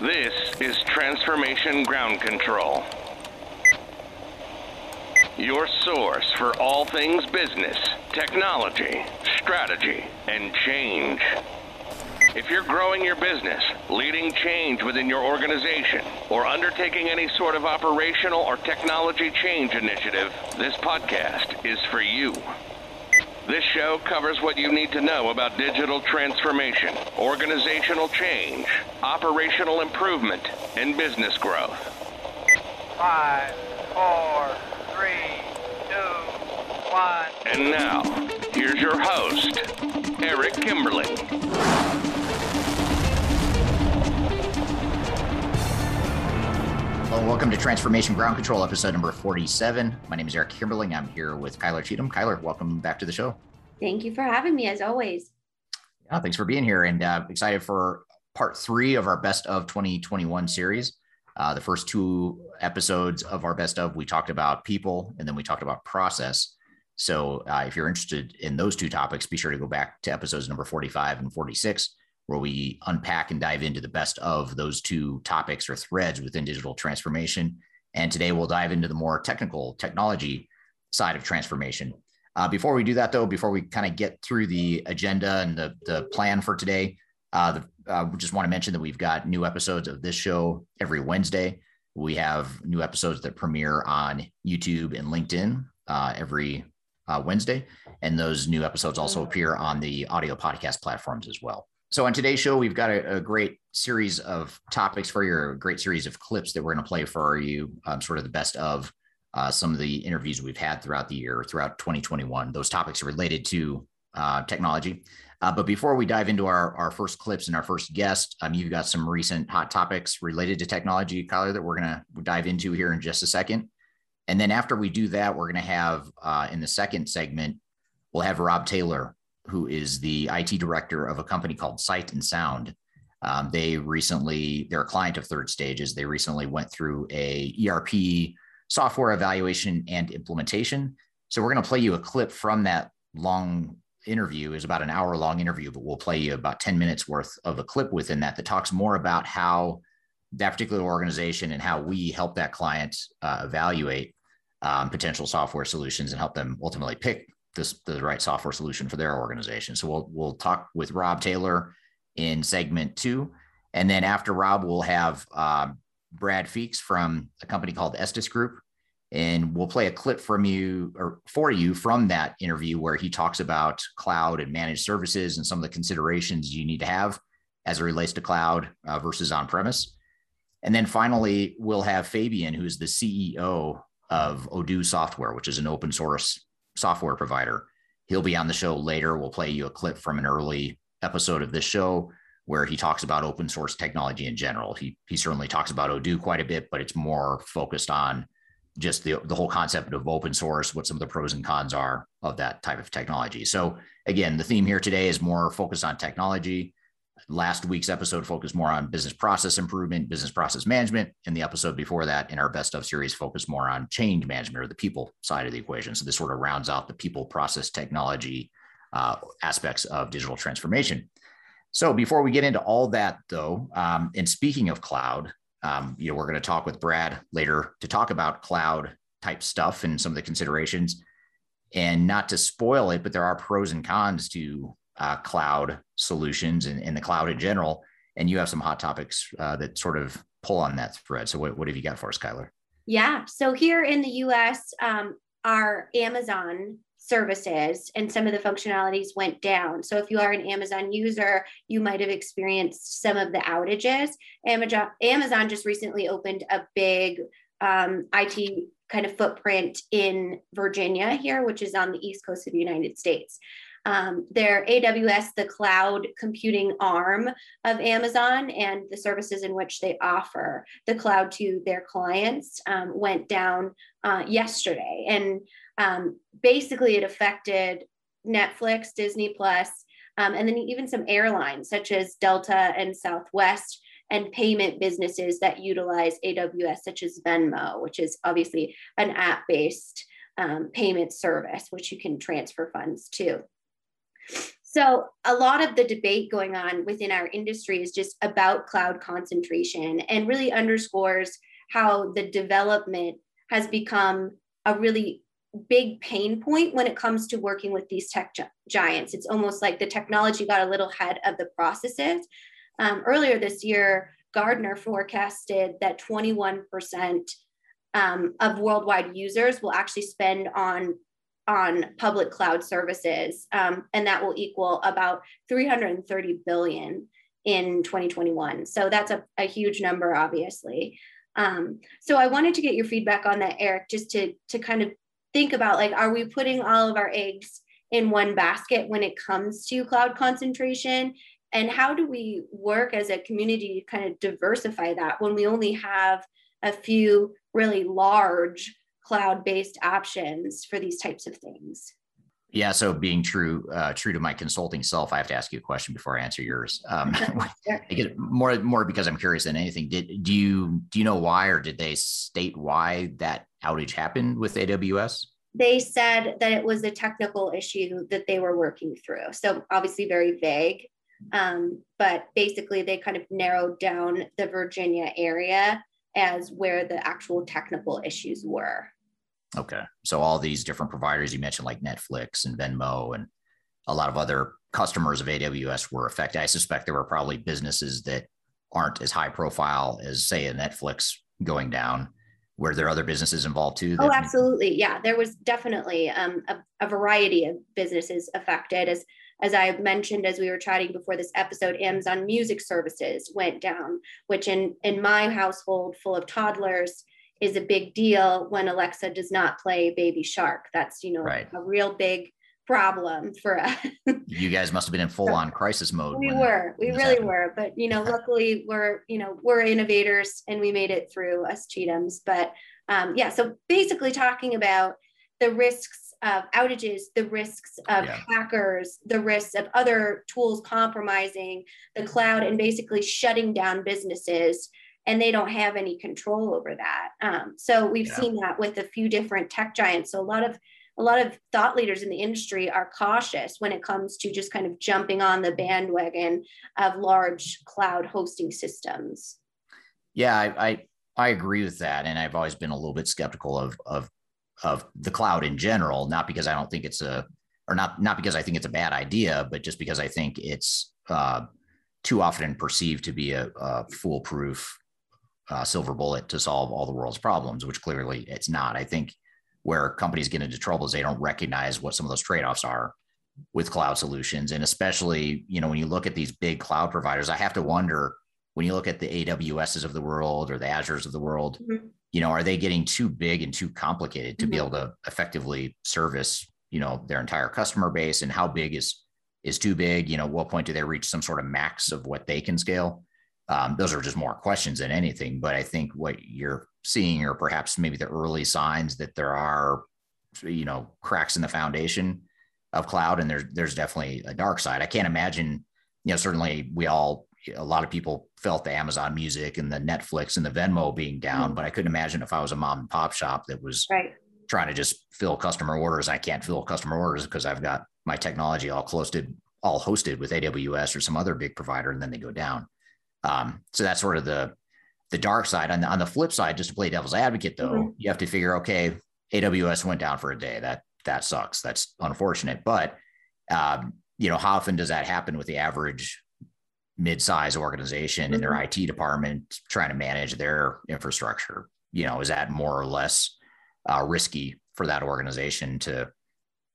This is Transformation Ground Control. Your source for all things business, technology, strategy, and change. If you're growing your business, leading change within your organization, or undertaking any sort of operational or technology change initiative, this podcast is for you. This show covers what you need to know about digital transformation, organizational change, operational improvement, and business growth. Five, four, three, two, one. And now, here's your host, Eric Kimberling. Hello, welcome to Transformation Ground Control, episode number 47. My name is Eric Kimberling. I'm here with Kyler Cheatham. Kyler, welcome back to the show. Thank you for having me, as always. Yeah, thanks for being here, and uh, excited for part three of our Best of 2021 series. Uh, the first two episodes of our Best of, we talked about people, and then we talked about process. So, uh, if you're interested in those two topics, be sure to go back to episodes number 45 and 46 where we unpack and dive into the best of those two topics or threads within digital transformation. And today we'll dive into the more technical technology side of transformation. Uh, before we do that, though, before we kind of get through the agenda and the, the plan for today, uh, the, uh, just want to mention that we've got new episodes of this show every Wednesday. We have new episodes that premiere on YouTube and LinkedIn uh, every uh, Wednesday. And those new episodes also appear on the audio podcast platforms as well. So on today's show, we've got a, a, great series of topics for you, a great series of clips that we're going to play for you, um, sort of the best of uh, some of the interviews we've had throughout the year, throughout 2021. Those topics are related to uh, technology. Uh, but before we dive into our, our first clips and our first guest, um, you've got some recent hot topics related to technology, Kyler, that we're going to dive into here in just a second. And then after we do that, we're going to have uh, in the second segment, we'll have Rob Taylor who is the IT director of a company called Sight and Sound. Um, they recently, they're a client of Third Stages. They recently went through a ERP software evaluation and implementation. So we're going to play you a clip from that long interview. is about an hour long interview, but we'll play you about 10 minutes worth of a clip within that that talks more about how that particular organization and how we help that client uh, evaluate um, potential software solutions and help them ultimately pick this the right software solution for their organization. So we'll we'll talk with Rob Taylor in segment two, and then after Rob, we'll have uh, Brad Feeks from a company called Estes Group, and we'll play a clip from you or for you from that interview where he talks about cloud and managed services and some of the considerations you need to have as it relates to cloud uh, versus on premise. And then finally, we'll have Fabien, who's the CEO of Odoo Software, which is an open source software provider. He'll be on the show later. We'll play you a clip from an early episode of this show where he talks about open source technology in general. He he certainly talks about Odoo quite a bit, but it's more focused on just the, the whole concept of open source, what some of the pros and cons are of that type of technology. So again, the theme here today is more focused on technology. Last week's episode focused more on business process improvement, business process management. And the episode before that in our best of series focused more on change management or the people side of the equation. So this sort of rounds out the people process technology uh, aspects of digital transformation. So before we get into all that though, um, and speaking of cloud, um, you know, we're going to talk with Brad later to talk about cloud type stuff and some of the considerations and not to spoil it, but there are pros and cons to uh, cloud solutions and, and, the cloud in general. And you have some hot topics uh, that sort of pull on that thread. So, what, what have you got for us, Kyler? Yeah. So, here in the US, um, our Amazon services and some of the functionalities went down. So, if you are an Amazon user, you might have experienced some of the outages. Amazon, just recently opened a big um, IT kind of footprint in Virginia here, which is on the east coast of the United States um, their AWS, the cloud computing arm of Amazon, and the services in which they offer the cloud to their clients um, went down uh, yesterday. And um, basically, it affected Netflix, Disney Plus, um, and then even some airlines such as Delta and Southwest and payment businesses that utilize AWS, such as Venmo, which is obviously an app based um, payment service, which you can transfer funds to. So, a lot of the debate going on within our industry is just about cloud concentration and really underscores how the development has become a really big pain point when it comes to working with these tech giants. It's almost like the technology got a little ahead of the processes. Um, earlier this year, Gartner forecasted that 21% um, of worldwide users will actually spend on on public cloud services, um, and that will equal about 330 billion in 2021. So that's a, a huge number, obviously. Um, so I wanted to get your feedback on that, Eric, just to to kind of think about like, are we putting all of our eggs in one basket when it comes to cloud concentration? And how do we work as a community to kind of diversify that when we only have a few really large cloud-based options for these types of things? Yeah. So being true, uh, true to my consulting self, I have to ask you a question before I answer yours. Um, more, more because I'm curious than anything. Did do you do you know why, or did they state why that outage happened with AWS? They said that it was a technical issue that they were working through. So obviously very vague. Um, but basically, they kind of narrowed down the Virginia area as where the actual technical issues were. Okay. So all these different providers you mentioned, like Netflix and Venmo and a lot of other customers of AWS were affected. I suspect there were probably businesses that aren't as high profile as, say, a Netflix going down. Were there other businesses involved too? oh, absolutely. Yeah, there was definitely um, a, a variety of businesses affected. As as I mentioned as we were chatting before this episode, Amazon Music Services went down, which in in my household full of toddlers is a big deal when Alexa does not play Baby Shark. That's you know right. a real big problem for us. you guys must have been in full on crisis mode. We were, we really happened. were, but you know, luckily we're you know we're innovators and we made it through us Cheathams. But um, yeah, so basically talking about the risks of outages, the risks of yeah. hackers, the risks of other tools compromising the cloud and basically shutting down businesses and they don't have any control over that. Um, so we've yeah. seen that with a few different tech giants. So a lot of a lot of thought leaders in the industry are cautious when it comes to just kind of jumping on the bandwagon of large cloud hosting systems. Yeah, I, I, I agree with that, and I've always been a little bit skeptical of of of the cloud in general. Not because I don't think it's a or not not because I think it's a bad idea, but just because I think it's uh, too often perceived to be a, a foolproof uh, silver bullet to solve all the world's problems, which clearly it's not. I think where companies get into trouble is they don't recognize what some of those trade-offs are with cloud solutions. And especially, you know, when you look at these big cloud providers, I have to wonder when you look at the AWSs of the world or the Azures of the world, mm-hmm. you know, are they getting too big and too complicated to mm-hmm. be able to effectively service, you know, their entire customer base? And how big is is too big? You know, what point do they reach some sort of max of what they can scale? Um, those are just more questions than anything. But I think what you're seeing, are perhaps maybe the early signs that there are, you know, cracks in the foundation of cloud, and there's there's definitely a dark side. I can't imagine, you know, certainly we all, a lot of people felt the Amazon Music and the Netflix and the Venmo being down, mm-hmm. but I couldn't imagine if I was a mom and pop shop that was right. trying to just fill customer orders. I can't fill customer orders because I've got my technology all close to all hosted with AWS or some other big provider, and then they go down. Um, so that's sort of the the dark side. On the, on the flip side, just to play devil's advocate, though, mm-hmm. you have to figure, okay, AWS went down for a day. That that sucks. That's unfortunate. But um, you know, how often does that happen with the average mid-size organization mm-hmm. in their IT department trying to manage their infrastructure? You know, is that more or less uh, risky for that organization to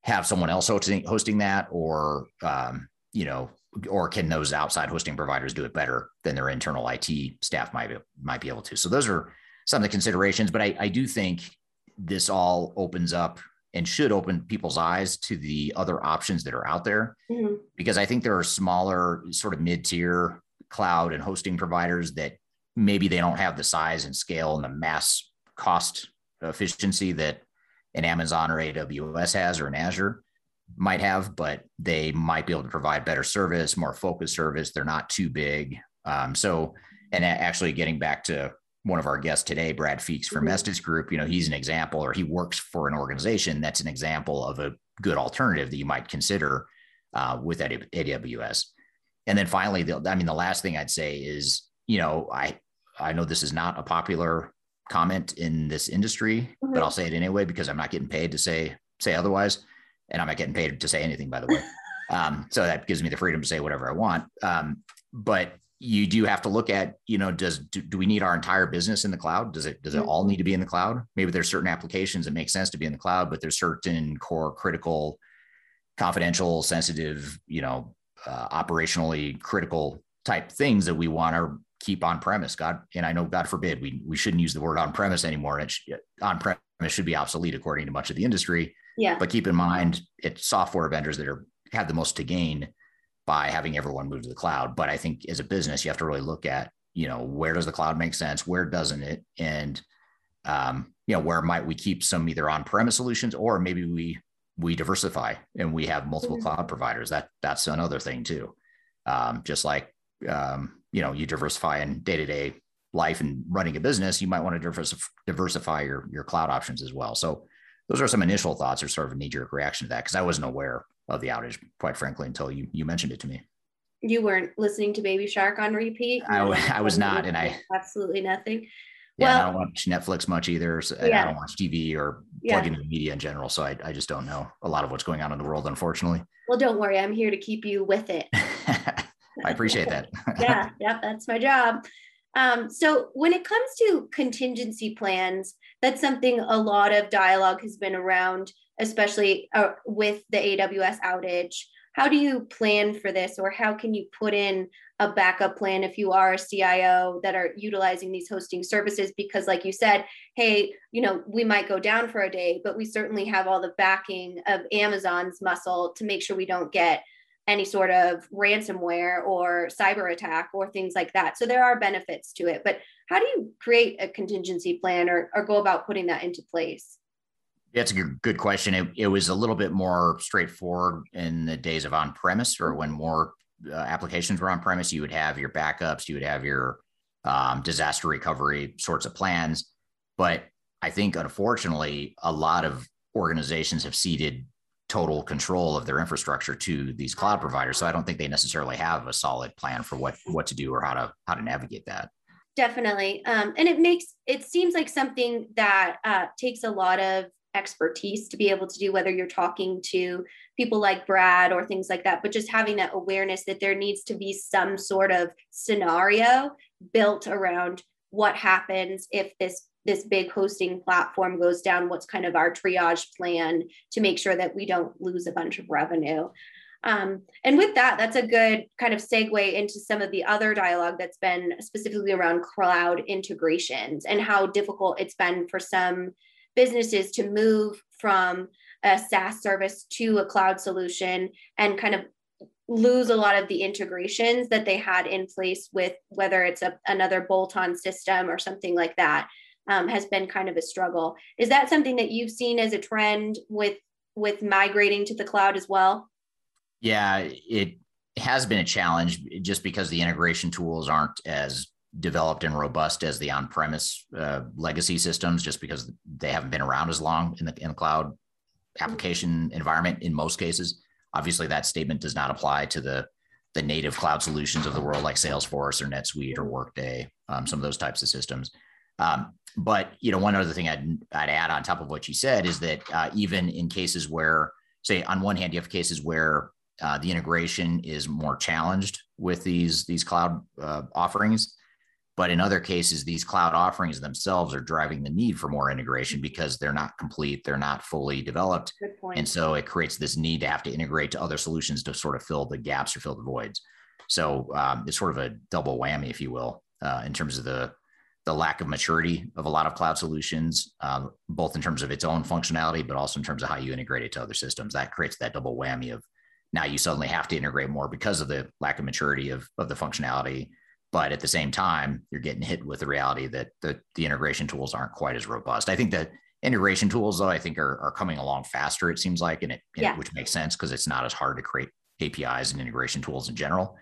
have someone else hosting, hosting that, or um, you know, or can those outside hosting providers do it better than their internal IT staff might be, might be able to? So those are some of the considerations, but I, I do think this all opens up and should open people's eyes to the other options that are out there mm-hmm. because I think there are smaller sort of mid-tier cloud and hosting providers that maybe they don't have the size and scale and the mass cost efficiency that an Amazon or AWS has or an Azure might have, but they might be able to provide better service, more focused service. They're not too big. Um, so, and actually getting back to one of our guests today, Brad Feeks from mm-hmm. Estes Group, you know, he's an example or he works for an organization that's an example of a good alternative that you might consider uh, with AWS. And then finally, the, I mean, the last thing I'd say is, you know, I I know this is not a popular comment in this industry, mm-hmm. but I'll say it anyway because I'm not getting paid to say say otherwise, and I'm not getting paid to say anything, by the way. Um, so that gives me the freedom to say whatever I want. Um, but you do have to look at, you know, does do, do, we need our entire business in the cloud? Does it does it all need to be in the cloud? Maybe there's certain applications that make sense to be in the cloud, but there's certain core critical, confidential, sensitive, you know, uh, operationally critical type things that we want to keep on premise. God, and I know God forbid we we shouldn't use the word on premise anymore. It on premise should be obsolete according to much of the industry. Yeah. But keep in mind, it's software vendors that are have the most to gain by having everyone move to the cloud. But I think as a business, you have to really look at you know where does the cloud make sense, where doesn't it, and um, you know where might we keep some either on premise solutions or maybe we we diversify and we have multiple mm-hmm. cloud providers. That that's another thing too. Um, just like um, you know you diversify in day to day life and running a business, you might want to diversify your your cloud options as well. So those are some initial thoughts or sort of a knee jerk reaction to that because I wasn't aware of the outage, quite frankly, until you you mentioned it to me. You weren't listening to Baby Shark on repeat. I, I was not, and I absolutely nothing. Yeah, well, I don't watch Netflix much either. So, yeah. I don't watch TV or plug yeah. into media in general. So I, I just don't know a lot of what's going on in the world, unfortunately. Well, don't worry. I'm here to keep you with it. I appreciate that. yeah, yeah, that's my job. Um, so when it comes to contingency plans, that's something a lot of dialogue has been around, especially uh, with the AWS outage. How do you plan for this, or how can you put in a backup plan if you are a CIO that are utilizing these hosting services? Because, like you said, hey, you know, we might go down for a day, but we certainly have all the backing of Amazon's muscle to make sure we don't get any sort of ransomware or cyber attack or things like that. So there are benefits to it. But how do you create a contingency plan or, or go about putting that into place? That's a good question. It, it was a little bit more straightforward in the days of on premise or when more uh, applications were on premise. You would have your backups, you would have your um, disaster recovery sorts of plans. But I think, unfortunately, a lot of organizations have ceded total control of their infrastructure to these cloud providers. So I don't think they necessarily have a solid plan for what what to do or how to how to navigate that. Definitely, um, and it makes it seems like something that uh, takes a lot of expertise to be able to do whether you're talking to people like Brad or things like that but just having that awareness that there needs to be some sort of scenario built around what happens if this this big hosting platform goes down, what's kind of our triage plan to make sure that we don't lose a bunch of revenue. Um, and with that, that's a good kind of segue into some of the other dialogue that's been specifically around cloud integrations and how difficult it's been for some businesses to move from a SaaS service to a cloud solution and kind of lose a lot of the integrations that they had in place with whether it's a, another bolt-on system or something like that um, has been kind of a struggle. Is that something that you've seen as a trend with with migrating to the cloud as well? Yeah, it has been a challenge just because the integration tools aren't as developed and robust as the on-premise uh, legacy systems, just because they haven't been around as long in the in the cloud application environment in most cases. Obviously, that statement does not apply to the the native cloud solutions of the world, like Salesforce or NetSuite or Workday, um, some of those types of systems. Um, but you know, one other thing I'd, I'd add on top of what you said is that uh, even in cases where, say, on one hand, you have cases where uh, the integration is more challenged with these these cloud uh, offerings, but in other cases, these cloud offerings themselves are driving the need for more integration because they're not complete, they're not fully developed, and so it creates this need to have to integrate to other solutions to sort of fill the gaps or fill the voids. So um, it's sort of a double whammy, if you will, uh, in terms of the the lack of maturity of a lot of cloud solutions, um, both in terms of its own functionality, but also in terms of how you integrate it to other systems. That creates that double whammy of now you suddenly have to integrate more because of the lack of maturity of, of the functionality. But at the same time, you're getting hit with the reality that the, the integration tools aren't quite as robust. I think that integration tools, though, I think are, are coming along faster, it seems like, and it, yeah. which makes sense because it's not as hard to create APIs and integration tools in general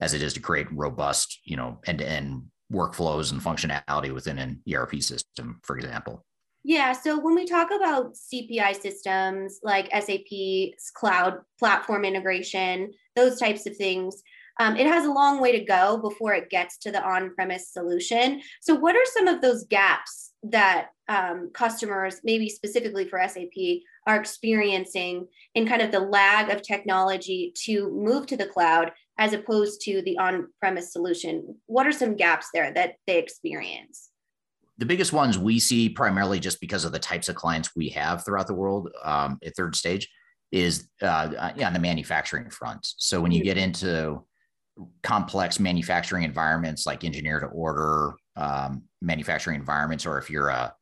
as it is to create robust, you know, end to end workflows and functionality within an ERP system, for example. Yeah. So when we talk about CPI systems like SAP's cloud platform integration, those types of things, um, it has a long way to go before it gets to the on premise solution. So, what are some of those gaps that um, customers, maybe specifically for SAP, are experiencing in kind of the lag of technology to move to the cloud as opposed to the on premise solution? What are some gaps there that they experience? The biggest ones we see primarily just because of the types of clients we have throughout the world um, at third stage is uh, on the manufacturing front. So when you get into complex manufacturing environments like engineer to order um, manufacturing environments, or if you're a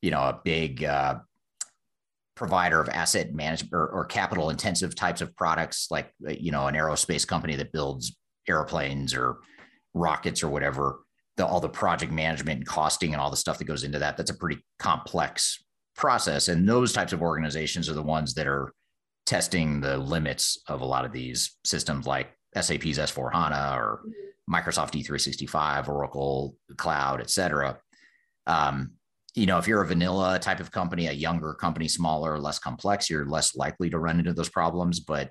you know a big uh, provider of asset management or, or, capital intensive types of products, like uh, you know an aerospace company that builds airplanes or rockets or whatever. The, all the project management and costing and all the stuff that goes into that. That's a pretty complex process, and those types of organizations are the ones that are testing the limits of a lot of these systems, like SAP's S4 HANA or Microsoft D365, Oracle Cloud, et cetera. Um, you know, if you're a vanilla type of company, a younger company, smaller, less complex, you're less likely to run into those problems. But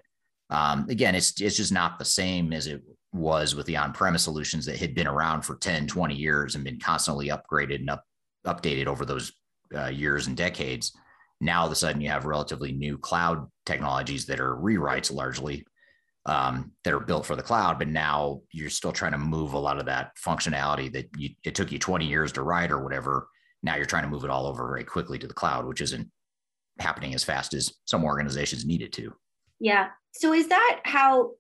um, again, it's it's just not the same as it was with the on-premise solutions that had been around for 10, 20 years and been constantly upgraded and up, updated over those uh, years and decades. Now, all of a sudden, you have relatively new cloud technologies that are rewrites largely um, that are built for the cloud, but now you're still trying to move a lot of that functionality that you, it took you 20 years to write or whatever. Now you're trying to move it all over very quickly to the cloud, which isn't happening as fast as some organizations need it to. Yeah. So is that how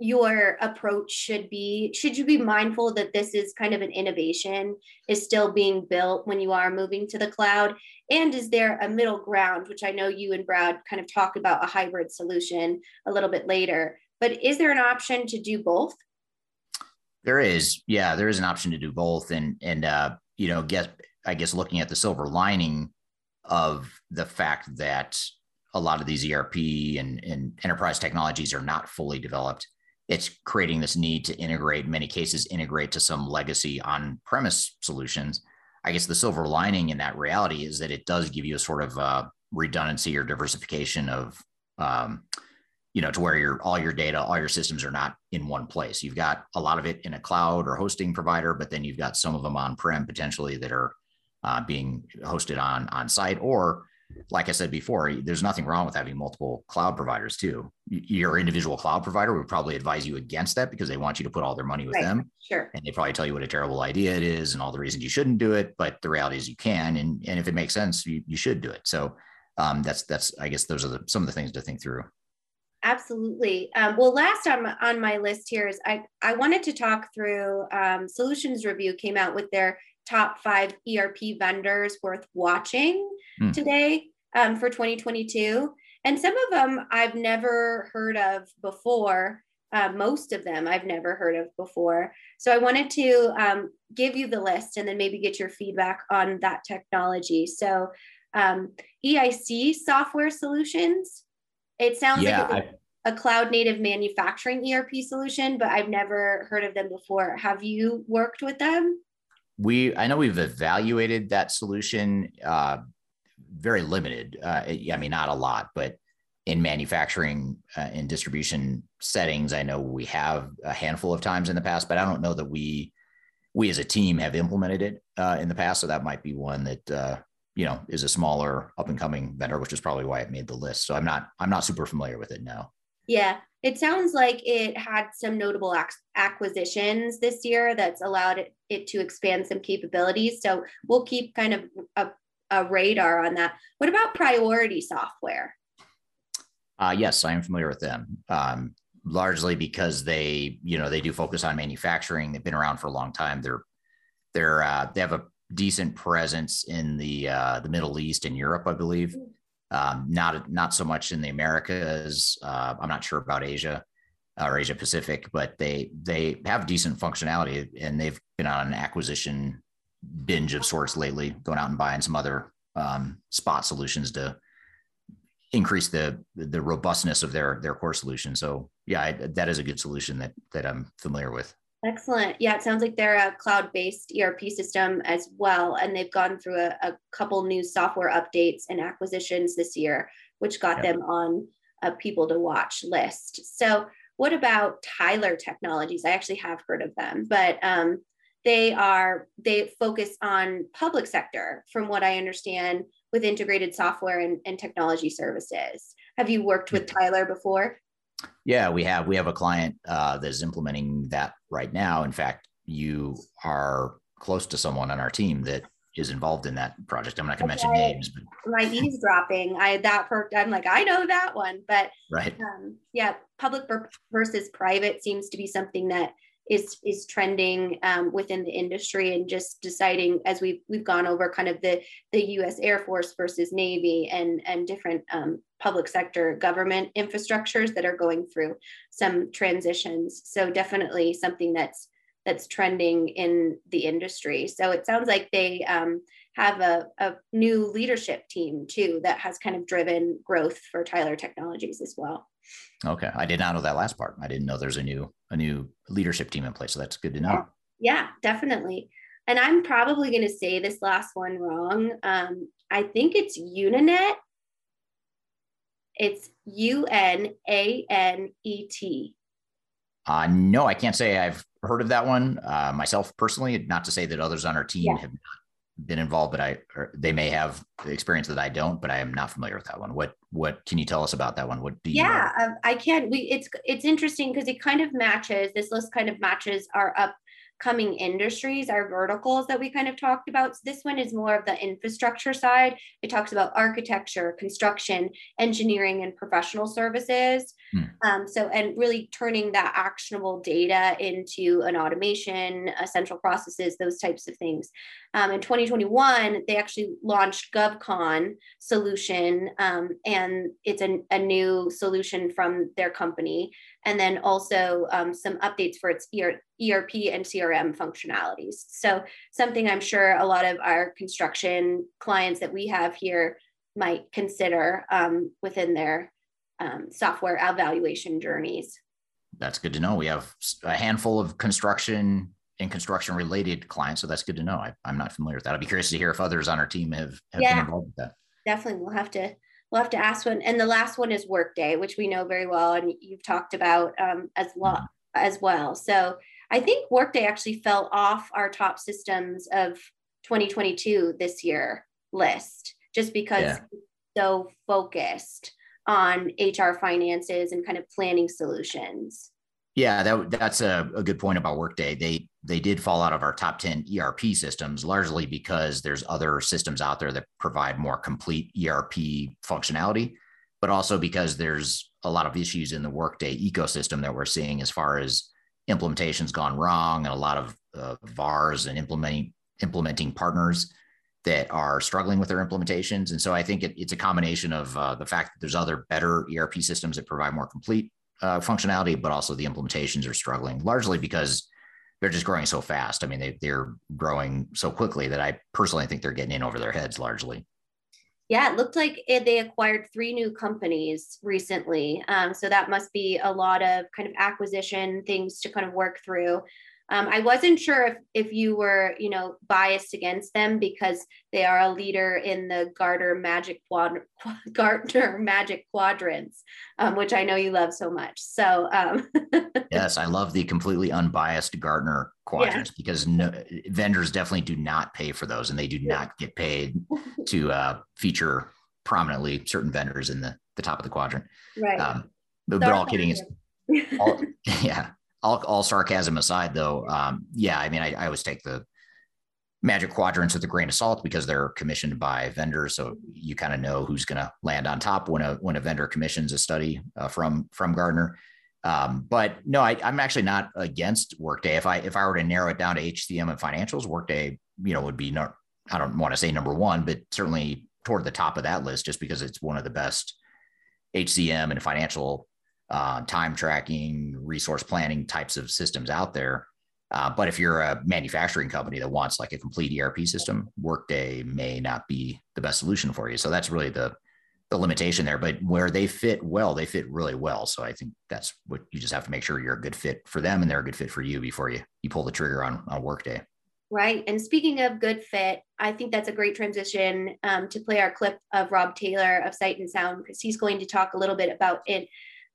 your approach should be? Should you be mindful that this is kind of an innovation is still being built when you are moving to the cloud? And is there a middle ground, which I know you and Brad kind of talk about a hybrid solution a little bit later, but is there an option to do both? There is, yeah, there is an option to do both, and and uh, you know, guess I guess looking at the silver lining of the fact that a lot of these ERP and, and enterprise technologies are not fully developed, it's creating this need to integrate, in many cases, integrate to some legacy on-premise solutions. I guess the silver lining in that reality is that it does give you a sort of uh, redundancy or diversification of um, you know, to where your all your data, all your systems are not in one place. You've got a lot of it in a cloud or hosting provider, but then you've got some of them on prem potentially that are uh, being hosted on on site. Or, like I said before, there's nothing wrong with having multiple cloud providers too. Your individual cloud provider would probably advise you against that because they want you to put all their money with right. them. Sure. And they probably tell you what a terrible idea it is and all the reasons you shouldn't do it. But the reality is you can, and and if it makes sense, you, you should do it. So um, that's that's I guess those are the, some of the things to think through. Absolutely. Um, well, last on my, on my list here is I, I wanted to talk through um, Solutions Review came out with their top five ERP vendors worth watching mm. today um, for 2022. And some of them I've never heard of before. Uh, most of them I've never heard of before. So I wanted to um, give you the list and then maybe get your feedback on that technology. So um, EIC Software Solutions it sounds yeah, like a, a cloud native manufacturing ERP solution, but I've never heard of them before. Have you worked with them? We, I know we've evaluated that solution, uh, very limited. Uh, I mean, not a lot, but in manufacturing uh, and distribution settings, I know we have a handful of times in the past, but I don't know that we, we as a team have implemented it uh, in the past. So that might be one that uh, you know is a smaller up and coming vendor which is probably why it made the list so i'm not i'm not super familiar with it now yeah it sounds like it had some notable ac- acquisitions this year that's allowed it, it, to expand some capabilities so we'll keep kind of a, a radar on that. What about priority software? Uh, yes i am familiar with them um, largely because they you know they do focus on manufacturing. They've been around for a long time. They're they're uh, they have a decent presence in the uh, the Middle East and Europe, I believe. Um, not not so much in the Americas. Uh, I'm not sure about Asia or Asia Pacific, but they they have decent functionality, and they've been on an acquisition binge of sorts lately, going out and buying some other um, spot solutions to increase the the robustness of their their core solution. So yeah, I, that is a good solution that that I'm familiar with. Excellent. Yeah, it sounds like they're a cloud based ERP system as well. And they've gone through a, a couple new software updates and acquisitions this year, which got them on a people to watch list. So, what about Tyler Technologies? I actually have heard of them, but um, they are they focus on public sector, from what I understand, with integrated software and, and technology services. Have you worked with Tyler before? Yeah, we have. We have a client uh, that is implementing that right now. In fact, you are close to someone on our team that is involved in that project. I'm not going to okay. mention names, but my eavesdropping. I that per, I'm like I know that one, but right. Um, yeah, public versus private seems to be something that is is trending um, within the industry and just deciding as we've we've gone over kind of the the U.S. Air Force versus Navy and and different um, public sector government infrastructures that are going through some transitions. So definitely something that's that's trending in the industry. So it sounds like they um, have a, a new leadership team too that has kind of driven growth for Tyler Technologies as well. Okay, I did not know that last part. I didn't know there's a new a new leadership team in place, so that's good to know. Yeah, definitely. And I'm probably going to say this last one wrong. Um, I think it's Uninet. It's U N A N E T. Uh, no, I can't say I've heard of that one uh, myself personally. Not to say that others on our team yeah. have not been involved, but I they may have experience that I don't, but I am not familiar with that one. What what can you tell us about that one? What do you? Yeah, um, I can. We it's it's interesting because it kind of matches. This list kind of matches our upcoming industries, our verticals that we kind of talked about. So this one is more of the infrastructure side. It talks about architecture, construction, engineering, and professional services. Hmm. Um, so, and really turning that actionable data into an automation, uh, central processes, those types of things. Um, in 2021, they actually launched GovCon solution, um, and it's a, a, new solution from their company. And then also um, some updates for its ER, ERP and CRM functionalities. So something I'm sure a lot of our construction clients that we have here might consider um, within their um, software evaluation journeys. That's good to know. We have a handful of construction and construction related clients. So that's good to know. I, am not familiar with that. I'd be curious to hear if others on our team have, have yeah, been involved with that. Definitely. We'll have to, we'll have to ask one. And the last one is Workday, which we know very well. And you've talked about um, as, lo- mm-hmm. as well. So I think Workday actually fell off our top systems of 2022 this year list, just because yeah. so focused on HR finances and kind of planning solutions. Yeah, that, that's a, a good point about Workday. They they did fall out of our top 10 ERP systems largely because there's other systems out there that provide more complete ERP functionality, but also because there's a lot of issues in the Workday ecosystem that we're seeing as far as implementations gone wrong and a lot of uh, VARs and implementing implementing partners that are struggling with their implementations. And so I think it, it's a combination of uh, the fact that there's other better ERP systems that provide more complete uh, functionality, but also the implementations are struggling largely because they're just growing so fast. I mean, they, they're growing so quickly that I personally think they're getting in over their heads largely. Yeah, it looked like it, they acquired three new companies recently. Um, so that must be a lot of kind of acquisition things to kind of work through. Um, I wasn't sure if if you were, you know, biased against them because they are a leader in the Gartner Magic Quad- Gartner Magic Quadrants, um, which I know you love so much. So um, yes, I love the completely unbiased Gartner quadrants yeah. because no, vendors definitely do not pay for those, and they do not get paid to uh, feature prominently certain vendors in the the top of the quadrant. Right. Um, but, but all kidding is, all, yeah all, all sarcasm aside, though, um, yeah, I mean, I, I always take the magic quadrants with a grain of salt because they're commissioned by vendors, so you kind of know who's going to land on top when a when a vendor commissions a study uh, from from Gartner. Um, but no, I, am actually not against Workday. If I if I were to narrow it down to HCM and financials, Workday, you know, would be not. I don't want to say number one, but certainly toward the top of that list, just because it's one of the best HCM and financial uh, time tracking, resource planning types of systems out there. Uh, but if you're a manufacturing company that wants like a complete ERP system, Workday may not be the best solution for you. So that's really the the limitation there, but where they fit well, they fit really well. So I think that's what you just have to make sure you're a good fit for them and they're a good fit for you before you you pull the trigger on on workday. Right. And speaking of good fit, I think that's a great transition um, to play our clip of Rob Taylor of Sight and Sound because he's going to talk a little bit about it,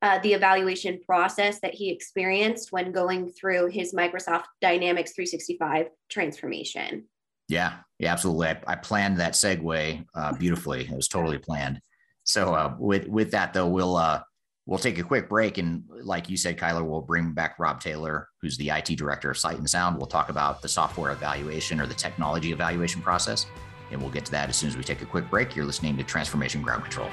uh, the evaluation process that he experienced when going through his Microsoft Dynamics 365 transformation. Yeah, yeah, absolutely. I, I planned that segue uh, beautifully. It was totally planned. So uh, with with that though, we'll uh, we'll take a quick break and like you said, Kyler, we'll bring back Rob Taylor, who's the IT director of Sight and Sound. We'll talk about the software evaluation or the technology evaluation process, and we'll get to that as soon as we take a quick break. You're listening to Transformation Ground Control.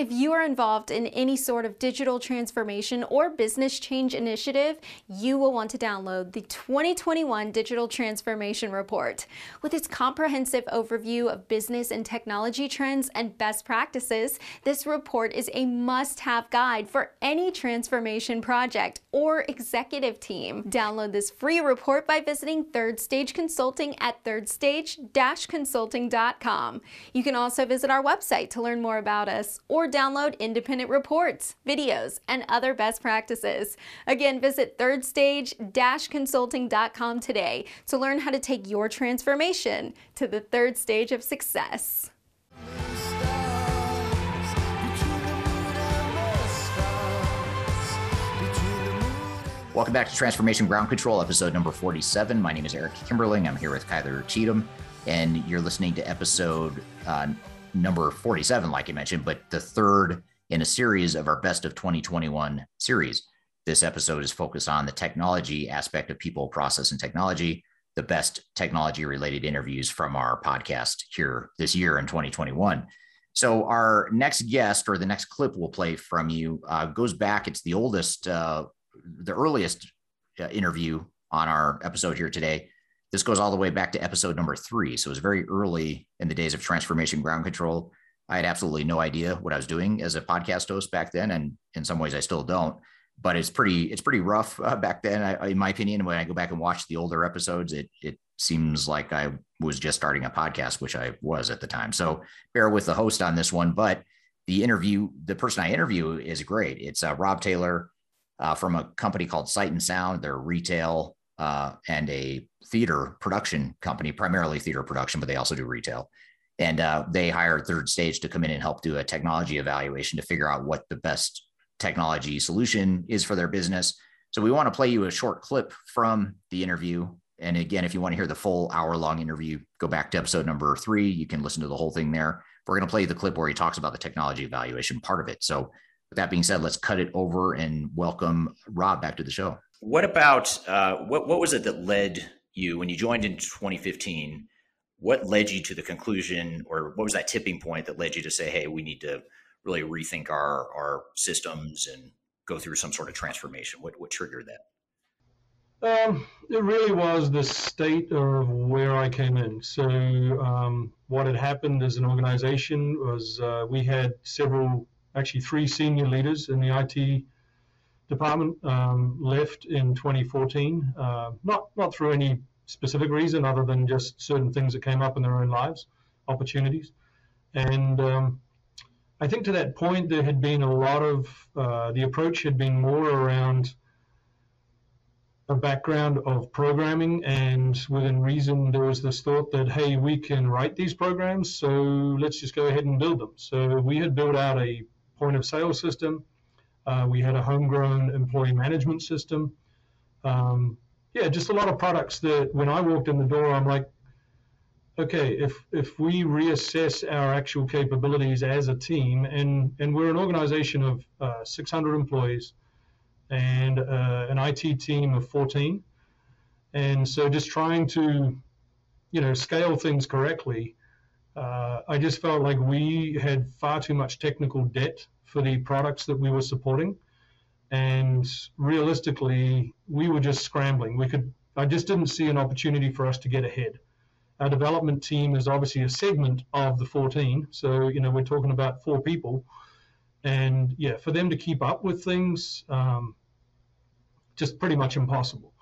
If you are involved in any sort of digital transformation or business change initiative, you will want to download the 2021 Digital Transformation Report. With its comprehensive overview of business and technology trends and best practices, this report is a must-have guide for any transformation project or executive team. Download this free report by visiting Third Stage Consulting at thirdstage-consulting.com. You can also visit our website to learn more about us or download independent reports, videos, and other best practices. Again, visit thirdstage-consulting.com today to learn how to take your transformation to the third stage of success. Welcome back to Transformation Ground Control, episode number 47. My name is Eric Kimberling. I'm here with Kyler Cheatham, and you're listening to episode uh, number 47, like you mentioned, but the third in a series of our best of 2021 series. This episode is focused on the technology aspect of people, process, and technology, the best technology related interviews from our podcast here this year in 2021. So, our next guest or the next clip we'll play from you uh, goes back, it's the oldest, uh, the earliest uh, interview on our episode here today. This goes all the way back to episode number three. So it was very early in the days of transformation ground control. I had absolutely no idea what I was doing as a podcast host back then, and in some ways I still don't. But it's pretty it's pretty rough uh, back then, I, in my opinion. When I go back and watch the older episodes, it it seems like I was just starting a podcast, which I was at the time. So bear with the host on this one, but the interview, the person I interview is great. It's uh, Rob Taylor uh, from a company called Sight and Sound. They're retail uh, and a theater production company, primarily theater production, but they also do retail. And uh, they hired Third Stage to come in and help do a technology evaluation to figure out what the best technology solution is for their business. So we want to play you a short clip from the interview. And again, if you want to hear the full hour long interview, go back to episode number three. You can listen to the whole thing there. We're going to play the clip where he talks about the technology evaluation part of it. So, with that being said, let's cut it over and welcome Rob back to the show. What about uh, what? What was it that led you when you joined in 2015 what led you to the conclusion or what was that tipping point that led you to say hey we need to really rethink our our systems and go through some sort of transformation what what triggered that um, it really was the state of where I came in. So, um, what had happened as an organization was uh, we had several, actually three senior leaders in the IT department um, left in 2014, uh, not not through any specific reason other than just certain things that came up in their own lives, opportunities, and um, I think to that point there had been a lot of uh, the approach had been more around a background of programming, and within reason there was this thought that hey we can write these programs, so let's just go ahead and build them. So we had built out a point of sale system uh, we had a homegrown employee management system. Um, yeah, just a lot of products that when I walked in the door, I'm like, okay, if if we reassess our actual capabilities as a team, and and we're an organization of uh, 600 employees and uh, an IT team of 14, and so just trying to, you know, scale things correctly. Uh, I just felt like we had far too much technical debt for the products that we were supporting. And realistically, we were just scrambling. We could, I just didn't see an opportunity for us to get ahead. Our development team is obviously a segment of the 14. So, you know, we're talking about four people. And yeah, for them to keep up with things, um, just pretty much impossible.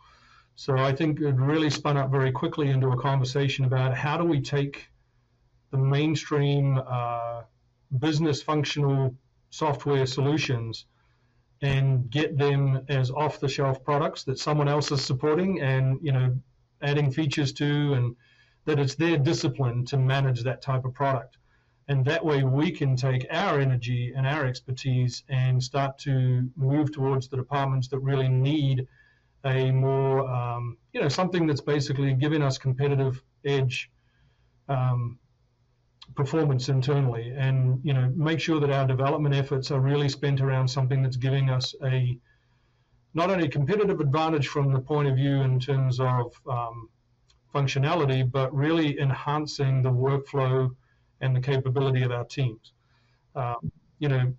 So I think it really spun up very quickly into a conversation about how do we take the mainstream uh, business functional software solutions and get them as off-the-shelf products that someone else is supporting and you know adding features to and that it's their discipline to manage that type of product. And that way we can take our energy and our expertise and start to move towards the departments that really need a more um, you know something that's basically giving us competitive edge um, performance internally and you know make sure that our development efforts are really spent around something that's giving us a not only competitive advantage from the point of view in terms of um, functionality but really enhancing the workflow and the capability of our teams. Um, you know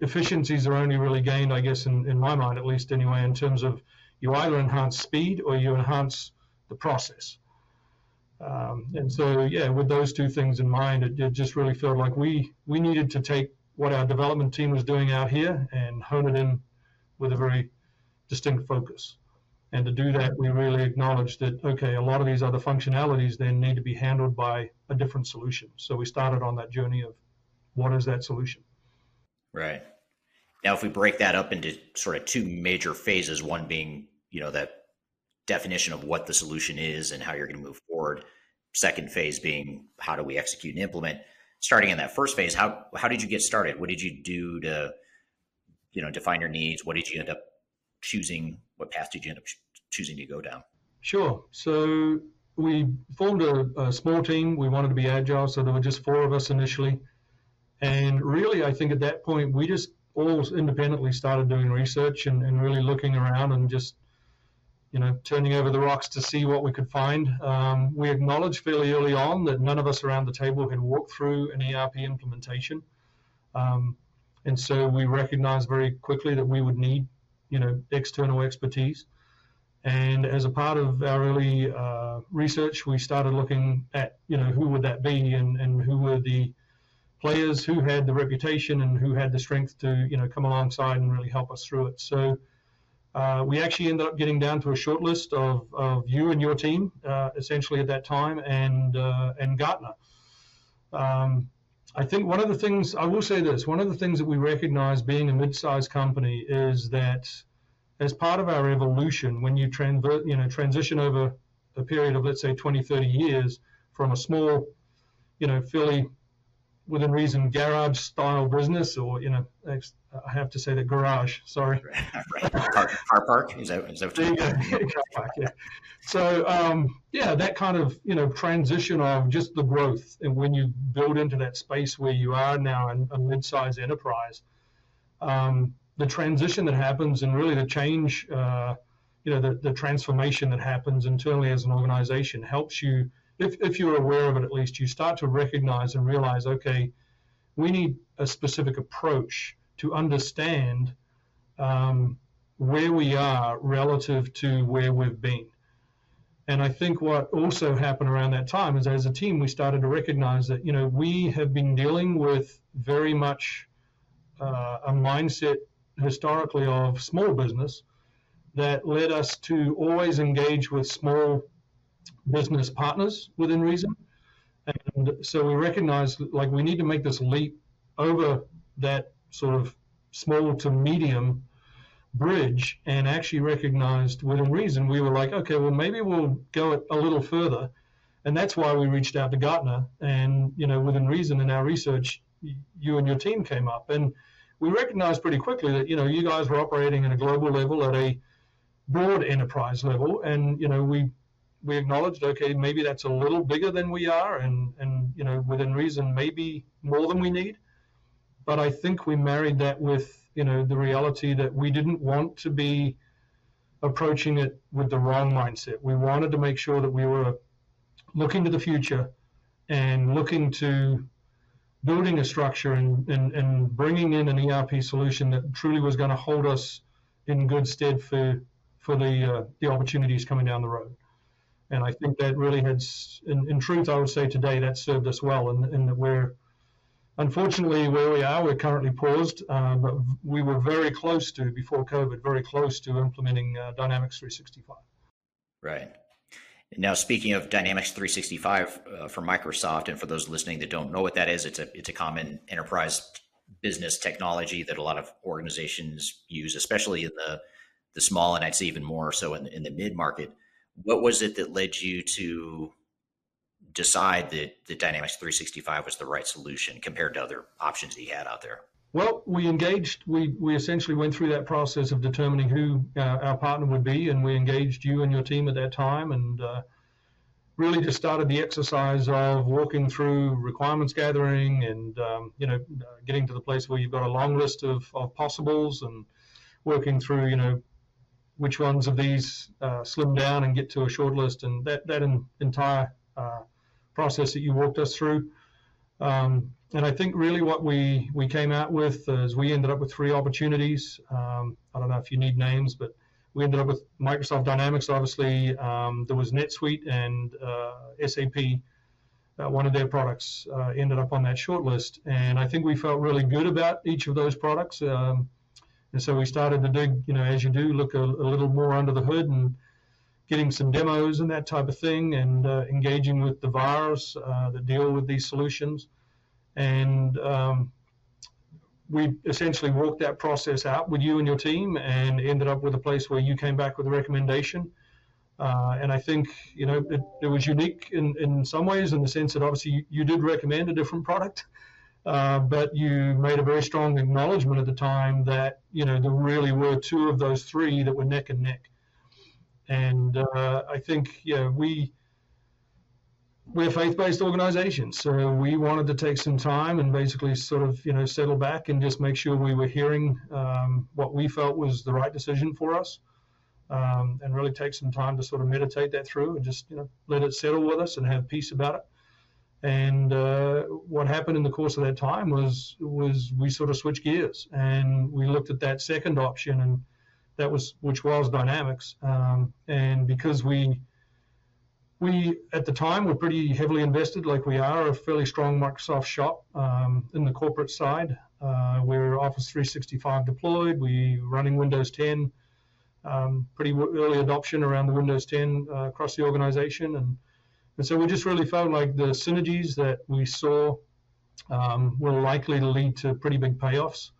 efficiencies are only really gained i guess in, in my mind at least anyway in terms of you either enhance speed or you enhance the process um, and so, yeah, with those two things in mind, it, it, just really felt like we we needed to take what our development team was doing out here and hone it in with a very distinct focus. And to do that, we really acknowledged that okay, a lot of these other functionalities then need to be handled by a different solution. So we started on that journey of what is that solution. Right. Now, if we break that up into sort of two major phases, one being you know that definition of what the solution is and how you're going to move forward. Second phase being how do we execute and implement. Starting in that first phase, how how did you get started? What did you do to you know define your needs? What did you end up choosing? What path did you end up choosing to go down? Sure. So we formed a, a small team. We wanted to be agile, so there were just four of us initially. And really, I think at that point, we just all independently started doing research and, and really looking around and just you know, turning over the rocks to see what we could find. Um, we acknowledged fairly early on that none of us around the table had walked through an ERP implementation. Um, and so we recognized very quickly that we would need, you know, external expertise. And as a part of our early uh, research, we started looking at, you know, who would that be and, and who were the players who had the reputation and who had the strength to, you know, come alongside and really help us through it. So uh, we actually ended up getting down to a short list of, of you and your team, uh, essentially at that time, and uh, and Gartner. Um, I think one of the things I will say this: one of the things that we recognize being a mid-sized company is that as part of our evolution, when you transvert, you know, transition over a period of let's say 20, 30 years from a small, you know, fairly within reason garage style business or you know I have to say the garage sorry. Car, car, park? Is that, is that what you park, yeah. so um, yeah that kind of you know transition of just the growth and when you build into that space where you are now in a mid-sized enterprise um, the transition that happens and really the change uh, you know the, the transformation that happens internally as an organization helps you if, if you're aware of it at least, you start to recognize and realize, okay, we need a specific approach to understand um, where we are relative to where we've been. And I think what also happened around that time is as a team, we started to recognize that, you know, we have been dealing with very much uh, a mindset historically of small business that led us to always engage with small business partners within reason. And so we recognize like we need to make this leap over that sort of small to medium bridge and actually recognized within reason we were like okay well maybe we'll go a little further. And that's why we reached out to gartner. And you know within reason in our research you and your team came up. And we recognized pretty quickly that you know you guys were operating at a global level at a broad enterprise level. And you know we we acknowledged, okay, maybe that's a little bigger than we are, and and you know within reason, maybe more than we need. But I think we married that with you know the reality that we didn't want to be approaching it with the wrong mindset. We wanted to make sure that we were looking to the future and looking to building a structure and, and, and bringing in an ERP solution that truly was going to hold us in good stead for for the uh, the opportunities coming down the road. And I think that really has, in, in truth, I would say today that served us well, and in, in that we're, unfortunately, where we are, we're currently paused, uh, but we were very close to before COVID, very close to implementing uh, Dynamics 365. Right. Now, speaking of Dynamics 365 uh, for Microsoft, and for those listening that don't know what that is, it's a it's a common enterprise business technology that a lot of organizations use, especially in the the small and I'd say even more so in, in the mid market. What was it that led you to decide that the Dynamics 365 was the right solution compared to other options that you had out there? Well, we engaged. We we essentially went through that process of determining who uh, our partner would be, and we engaged you and your team at that time, and uh, really just started the exercise of walking through requirements gathering, and um, you know, getting to the place where you've got a long list of, of possibles, and working through, you know, which ones of these uh, slim down and get to a short list, and that that in, entire uh, process that you walked us through. Um, and I think really what we we came out with is we ended up with three opportunities. Um, I don't know if you need names, but we ended up with Microsoft Dynamics. Obviously, um, there was NetSuite and uh, SAP. Uh, one of their products uh, ended up on that short list, and I think we felt really good about each of those products. Um, and so we started to dig, you know, as you do, look a, a little more under the hood and getting some demos and that type of thing, and uh, engaging with the VARs uh, that deal with these solutions and um, we essentially walked that process out with you and your team and ended up with a place where you came back with a recommendation. Uh, and I think you know it, it, was unique in, in some ways in the sense that obviously you, you did recommend a different product, uh, but you made a very strong acknowledgement at the time that you know there really were two of those three that were neck and neck. And uh, I think yeah we we're faith-based organizations, so we wanted to take some time and basically sort of you know settle back and just make sure we were hearing um, what we felt was the right decision for us, um, and really take some time to sort of meditate that through and just you know let it settle with us and have peace about it. And uh, what happened in the course of that time was was we sort of switched gears and we looked at that second option and that was which was Dynamics, um, and because we we at the time were pretty heavily invested, like we are, a fairly strong Microsoft shop um, in the corporate side. Uh, we're Office 365 deployed. We running Windows 10, um, pretty early adoption around the Windows 10 uh, across the organization, and and so we just really felt like the synergies that we saw um, were likely to lead to pretty big payoffs.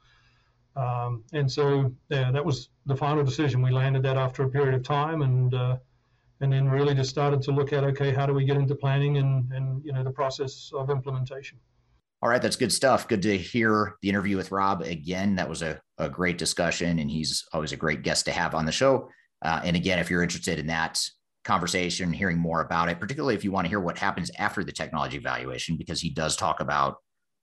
Um, and so yeah, that was the final decision. We landed that after a period of time, and uh, and then really just started to look at okay how do we get into planning and and you know the process of implementation all right that's good stuff good to hear the interview with rob again that was a, a great discussion and he's always a great guest to have on the show uh, and again if you're interested in that conversation hearing more about it particularly if you want to hear what happens after the technology evaluation because he does talk about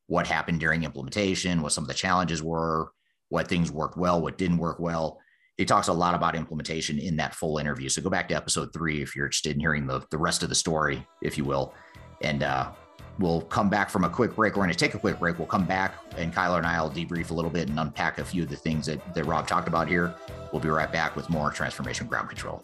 what happened during implementation what some of the challenges were what things worked well what didn't work well he talks a lot about implementation in that full interview. So go back to episode three if you're interested in hearing the, the rest of the story, if you will. And uh, we'll come back from a quick break. We're going to take a quick break. We'll come back and Kyler and I will debrief a little bit and unpack a few of the things that, that Rob talked about here. We'll be right back with more Transformation Ground Control.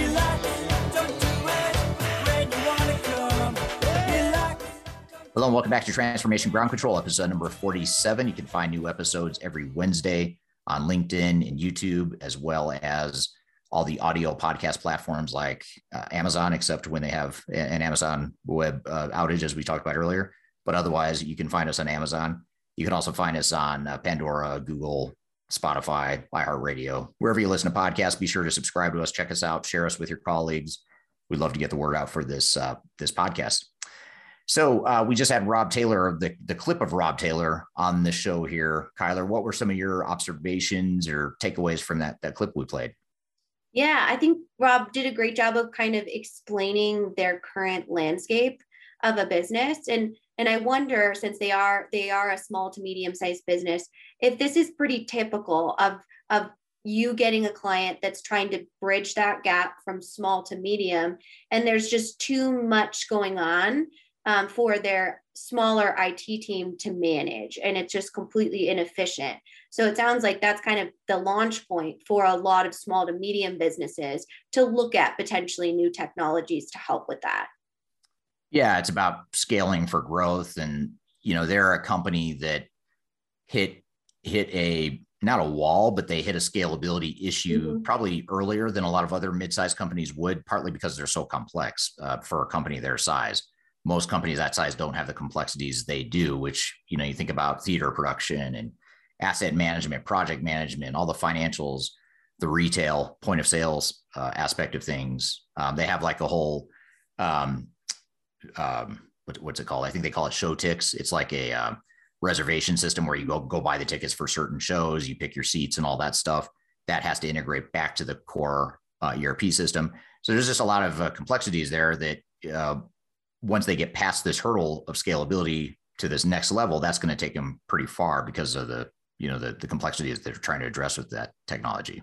Hello and welcome back to Transformation Ground Control, episode number 47. You can find new episodes every Wednesday on LinkedIn and YouTube, as well as all the audio podcast platforms like uh, Amazon, except when they have an Amazon web uh, outage, as we talked about earlier. But otherwise, you can find us on Amazon. You can also find us on uh, Pandora, Google, Spotify, iHeartRadio, wherever you listen to podcasts. Be sure to subscribe to us, check us out, share us with your colleagues. We'd love to get the word out for this uh, this podcast. So uh, we just had Rob Taylor, the, the clip of Rob Taylor on the show here. Kyler, what were some of your observations or takeaways from that, that clip we played? Yeah, I think Rob did a great job of kind of explaining their current landscape of a business. And and I wonder, since they are they are a small to medium sized business, if this is pretty typical of of you getting a client that's trying to bridge that gap from small to medium, and there's just too much going on um, for their smaller IT team to manage, and it's just completely inefficient. So it sounds like that's kind of the launch point for a lot of small to medium businesses to look at potentially new technologies to help with that. Yeah, it's about scaling for growth, and you know they're a company that hit hit a not a wall, but they hit a scalability issue mm-hmm. probably earlier than a lot of other mid-sized companies would, partly because they're so complex uh, for a company their size. Most companies that size don't have the complexities they do, which you know you think about theater production and asset management, project management, all the financials, the retail point of sales uh, aspect of things. Um, they have like a whole um, um, what, what's it called? I think they call it Showtix. It's like a uh, reservation system where you go go buy the tickets for certain shows, you pick your seats and all that stuff. That has to integrate back to the core uh, ERP system. So there's just a lot of uh, complexities there that uh, once they get past this hurdle of scalability to this next level, that's going to take them pretty far because of the you know the, the complexities they're trying to address with that technology.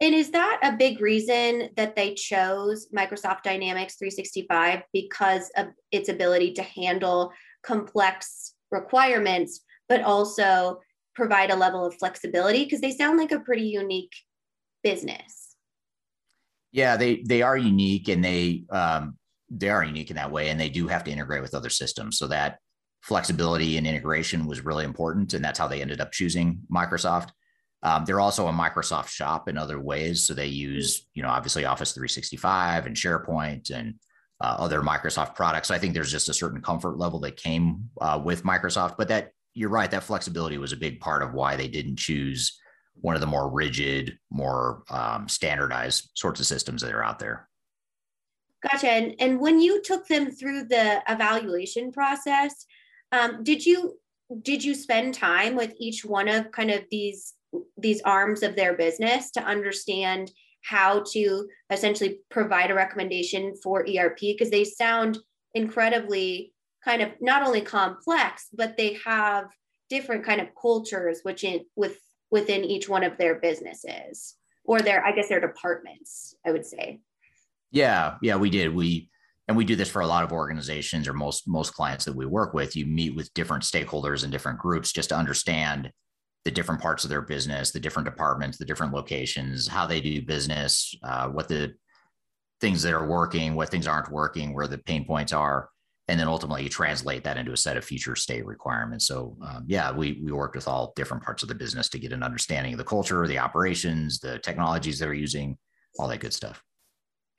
And is that a big reason that they chose Microsoft Dynamics 365 because of its ability to handle complex requirements, but also provide a level of flexibility? Because they sound like a pretty unique business. Yeah, they they are unique, and they um, they are unique in that way, and they do have to integrate with other systems. So that flexibility and integration was really important, and that's how they ended up choosing Microsoft. Um, they're also a Microsoft shop in other ways. So they use, you know, obviously Office 365 and SharePoint and uh, other Microsoft products. So I think there's just a certain comfort level that came uh, with Microsoft. But that you're right, that flexibility was a big part of why they didn't choose one of the more rigid, more um, standardized sorts of systems that are out there. Gotcha. And, and when you took them through the evaluation process, um, did you did you spend time with each one of kind of these these arms of their business to understand how to essentially provide a recommendation for ERP because they sound incredibly kind of not only complex but they have different kind of cultures which in with within each one of their businesses or their I guess their departments I would say. Yeah, yeah, we did. We and we do this for a lot of organizations or most most clients that we work with. You meet with different stakeholders and different groups just to understand the different parts of their business, the different departments, the different locations, how they do business, uh, what the things that are working, what things aren't working, where the pain points are, and then ultimately you translate that into a set of future state requirements. So um, yeah, we we worked with all different parts of the business to get an understanding of the culture, the operations, the technologies they're using, all that good stuff.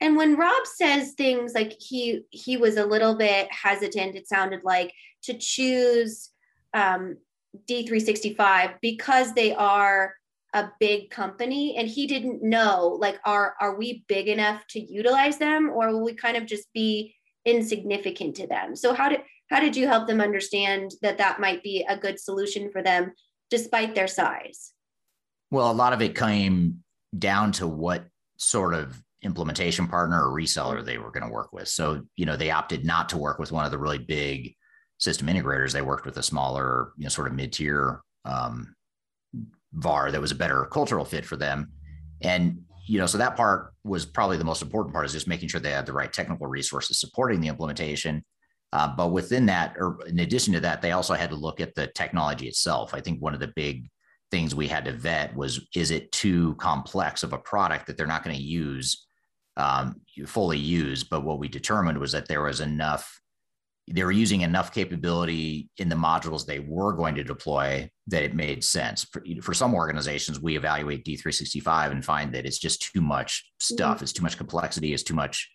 And when Rob says things like he he was a little bit hesitant, it sounded like to choose um, D365 because they are a big company and he didn't know like are are we big enough to utilize them or will we kind of just be insignificant to them? So how did how did you help them understand that that might be a good solution for them despite their size? Well a lot of it came down to what sort of implementation partner or reseller they were going to work with so you know they opted not to work with one of the really big system integrators, they worked with a smaller, you know, sort of mid-tier um, VAR that was a better cultural fit for them. And you know, so that part was probably the most important part is just making sure they had the right technical resources supporting the implementation. Uh, but within that, or in addition to that, they also had to look at the technology itself. I think one of the big things we had to vet was is it too complex of a product that they're not going to use um, fully use? But what we determined was that there was enough they were using enough capability in the modules they were going to deploy that it made sense. For, for some organizations, we evaluate D365 and find that it's just too much stuff. Mm-hmm. It's too much complexity. It's too much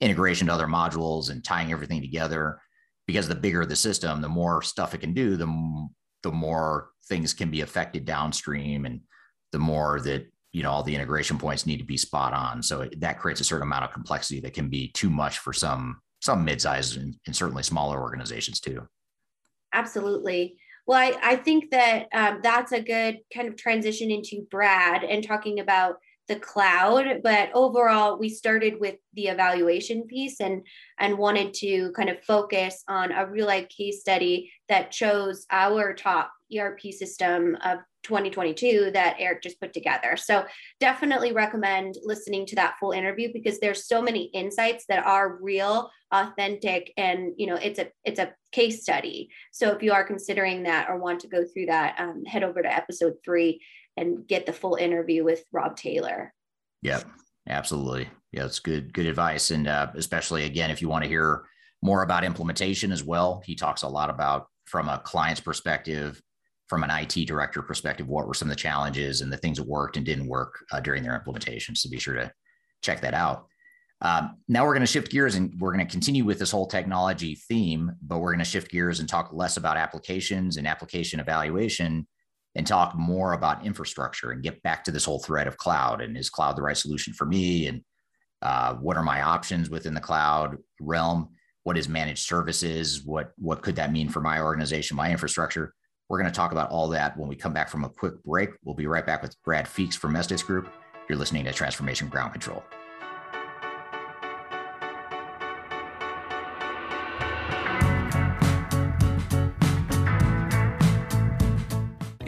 integration to other modules and tying everything together. Because the bigger the system, the more stuff it can do, the, the more things can be affected downstream and the more that you know all the integration points need to be spot on so it, that creates a certain amount of complexity that can be too much for some some mid-sized and, and certainly smaller organizations too. Absolutely. Well, I, I think that um, that's a good kind of transition into Brad and talking about the cloud but overall we started with the evaluation piece and and wanted to kind of focus on a real life case study that chose our top erp system of 2022 that eric just put together. So definitely recommend listening to that full interview because there's so many insights that are real authentic and you know it's a it's a case study. So if you are considering that or want to go through that um, head over to episode three and get the full interview with Rob Taylor. Yep, absolutely. Yeah, it's good, good advice. And uh, especially again, if you want to hear more about implementation as well, he talks a lot about from a client's perspective, from an IT director perspective, what were some of the challenges and the things that worked and didn't work uh, during their implementation. So be sure to check that out. Um, now we're going to shift gears and we're going to continue with this whole technology theme, but we're going to shift gears and talk less about applications and application evaluation and talk more about infrastructure and get back to this whole thread of cloud and is cloud the right solution for me? And uh, what are my options within the cloud realm? What is managed services? What what could that mean for my organization my infrastructure? We're going to talk about all that when we come back from a quick break. We'll be right back with brad feeks from Estes group. You're listening to transformation ground control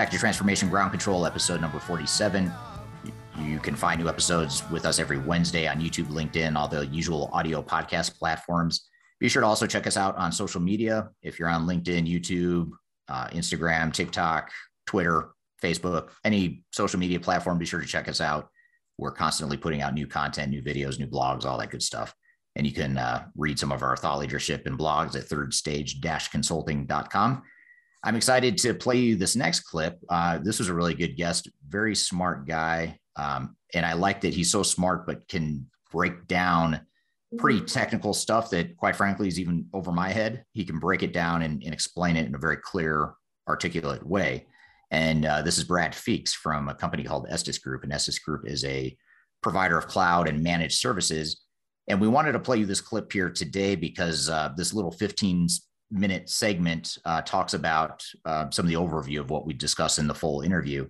back to Transformation Ground Control, episode number 47. You can find new episodes with us every Wednesday on YouTube, LinkedIn, all the usual audio podcast platforms. Be sure to also check us out on social media. If you're on LinkedIn, YouTube, uh, Instagram, TikTok, Twitter, Facebook, any social media platform, be sure to check us out. We're constantly putting out new content, new videos, new blogs, all that good stuff. And you can uh, read some of our thought leadership and blogs at thirdstage-consulting.com. I'm excited to play you this next clip. Uh, this was a really good guest, very smart guy. Um, and I like that he's so smart, but can break down pretty Mm-hmm. technical stuff that, quite frankly, is even over my head. He can break it down and, and explain it in a very clear, articulate way. And uh, this is Brad Feeks from a company called Estes Group. And Estes Group is a provider of cloud and managed services. And we wanted to play you this clip here today because uh, this little 15 minute segment uh, talks about uh, some of the overview of what we discuss in the full interview.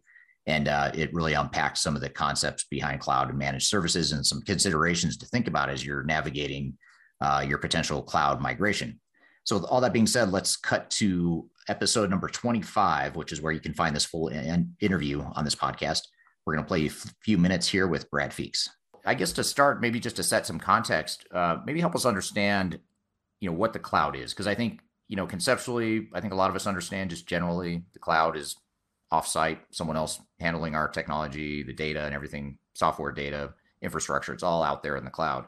And uh, it really unpacks some of the concepts behind cloud and managed services and some considerations to think about as you're navigating uh, your potential cloud migration. So, with all that being said, let's cut to episode number 25, which is where you can find this full in- interview on this podcast. We're going to play a f- few minutes here with Brad Feeks. I guess to start, maybe just to set some context, uh, maybe help us understand, you know, what the cloud is, because I think you know, conceptually, I think a lot of us understand just generally the cloud is offsite, someone else handling our technology, the data and everything, software data, infrastructure. It's all out there in the cloud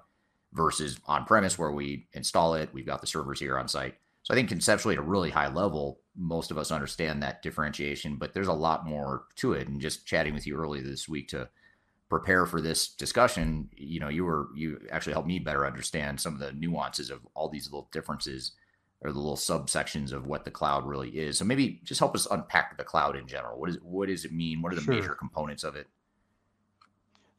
versus on premise where we install it. We've got the servers here on site. So I think conceptually at a really high level, most of us understand that differentiation, but there's a lot more to it. And just chatting with you earlier this week to prepare for this discussion, you know, you were you actually helped me better understand some of the nuances of all these little differences or the little subsections of what the cloud really is. So maybe just help us unpack the cloud in general. What is what does it mean? What are the Sure. major components of it?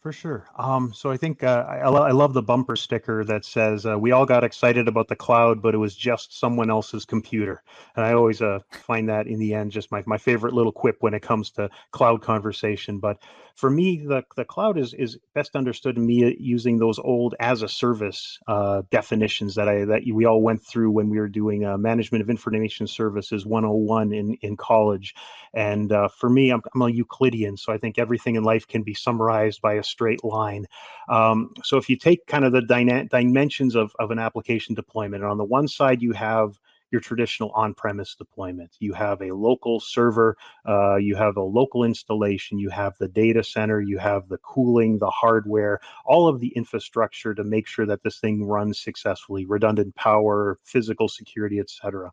For sure. Um, so I think uh, I, I lo- I love the bumper sticker that says uh, we all got excited about the cloud, but it was just someone else's computer. And I always uh, find that in the end just my, my favorite little quip when it comes to cloud conversation. But for me, the, the cloud is, is best understood to me using those old as a service uh, definitions that I that we all went through when we were doing uh, management of information services 101 in, in college. And uh, for me, I'm, I'm, a Euclidean, so I think everything in life can be summarized by a straight line. Um, so if you take kind of the dyna- dimensions of, of an application deployment, and on the one side you have your traditional on-premise deployment. You have a local server, uh, you have a local installation, you have the data center, you have the cooling, the hardware, all of the infrastructure to make sure that this thing runs successfully, redundant power, physical security, etc.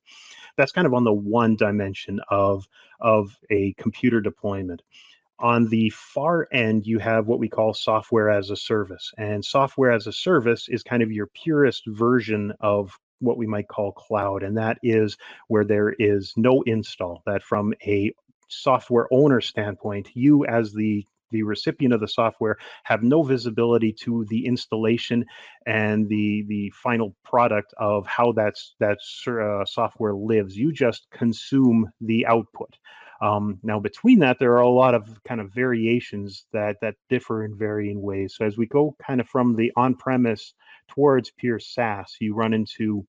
That's kind of on the one dimension of, of a computer deployment on the far end, you have what we call software as a service. And software as a service is kind of your purest version of what we might call cloud, and that is where there is no install. That from a software owner standpoint, you as the the recipient of the software have no visibility to the installation and the the final product of how that's that uh, software lives. You just consume the output. Um, now, between that, there are a lot of kind of variations that that differ in varying ways. So as we go kind of from the on-premise towards pure SaaS, you run into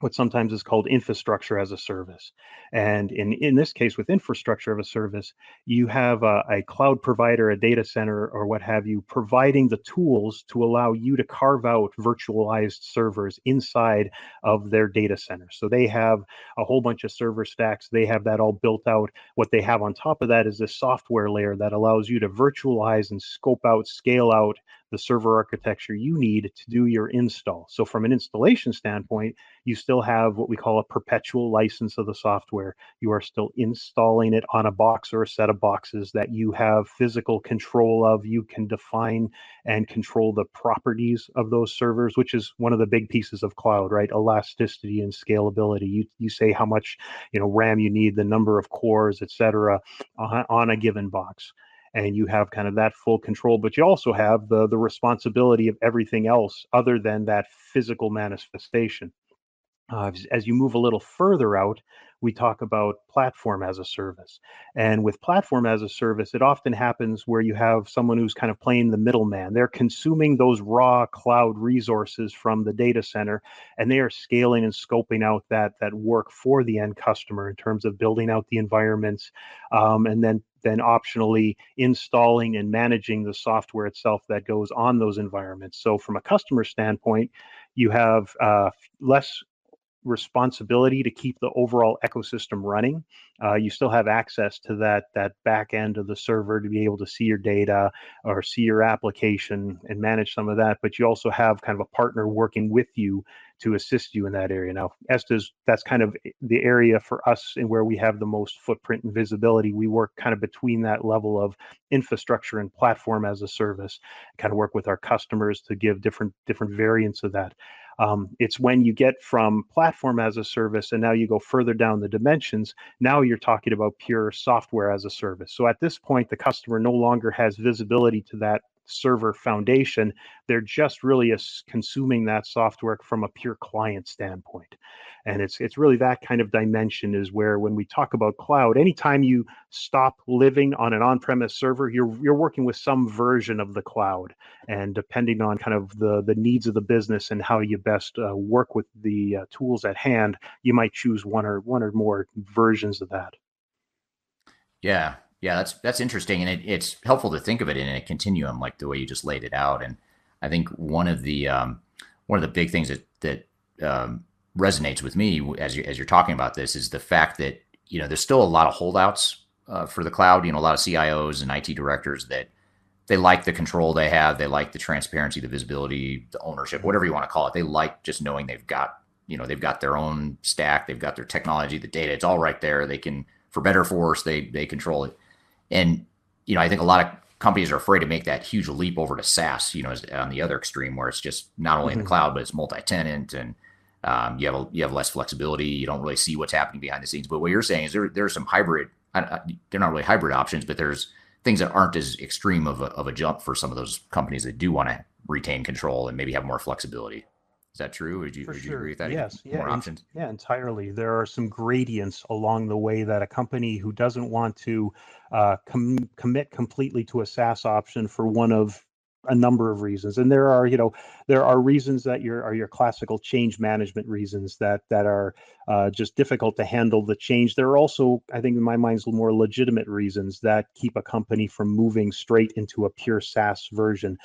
what sometimes is called infrastructure as a service. And in, in this case, with infrastructure of a service, you have a, a, cloud provider, a data center, or what have you, providing the tools to allow you to carve out virtualized servers inside of their data center. So they have a whole bunch of server stacks. They have that all built out. What they have on top of that is a software layer that allows you to virtualize and scope out, scale out the server architecture you need to do your install. So from an installation standpoint, you still have what we call a perpetual license of the software. You are still installing it on a box or a set of boxes that you have physical control of. You can define and control the properties of those servers, which is one of the big pieces of cloud, right? Elasticity and scalability. You, you say how much you know RAM you need, the number of cores, et cetera, on, on a given box and you have kind of that full control but you also have the the responsibility of everything else other than that physical manifestation uh, as, you move a little further out we talk about platform as a service and with platform as a service it often happens where you have someone who's kind of playing the middleman they're consuming those raw cloud resources from the data center and they are scaling and scoping out that that work for the end customer in terms of building out the environments um, and then then optionally installing and managing the software itself that goes on those environments. So from a customer standpoint, you have uh, less responsibility to keep the overall ecosystem running. Uh, you still have access to that that back end of the server to be able to see your data or see your application and manage some of that. But you also have kind of a partner working with you to assist you in that area. Now, Estes, that's kind of the area for us and where we have the most footprint and visibility. We work kind of between that level of infrastructure and platform as a service, kind of work with our customers to give different different variants of that. Um, it's when you get from platform as a service and now you go further down the dimensions, now you're talking about pure software as a service. So at this point, the customer no longer has visibility to that server foundation. They're just really consuming that software from a pure client standpoint. And it's it's really that kind of dimension is where when we talk about cloud, anytime you stop living on an on-premise server, you're you're working with some version of the cloud. And depending on kind of the the needs of the business and how you best uh, work with the uh, tools at hand, you might choose one or one or more versions of that. Yeah, yeah, that's that's interesting, and it, it's helpful to think of it in a continuum, like the way you just laid it out. And I think one of the um, one of the big things that that um, resonates with me as you as you're talking about this is the fact that you know there's still a lot of holdouts uh, for the cloud. You know, a lot of CIOs and IT directors that they like the control they have, they like the transparency, the visibility, the ownership, whatever you want to call it. They like just knowing they've got you know they've got their own stack, they've got their technology, the data, it's all right there. They can, for better for worse, they they control it. And you know, I think a lot of companies are afraid to make that huge leap over to SaaS. You know, on the other extreme where it's just not only mm-hmm. in the mm-hmm. cloud but it's multi-tenant and um, you have a, you have less flexibility. You don't really see what's happening behind the scenes. But what you're saying is there there's some hybrid. they're not really hybrid options, but there's things that aren't as extreme of a, of a jump for some of those companies that do want to retain control and maybe have more flexibility. Is that true? Would you, would you agree with that? Yes. Yeah. More options. Yeah, entirely. There are some gradients along the way that a company who doesn't want to uh, com- commit completely to a SaaS option for one of a number of reasons, and there are, you know, there are reasons that your are your classical change management reasons that that are uh, just difficult to handle the change. There are also, I think, in my mind, more legitimate reasons that keep a company from moving straight into a pure SaaS version.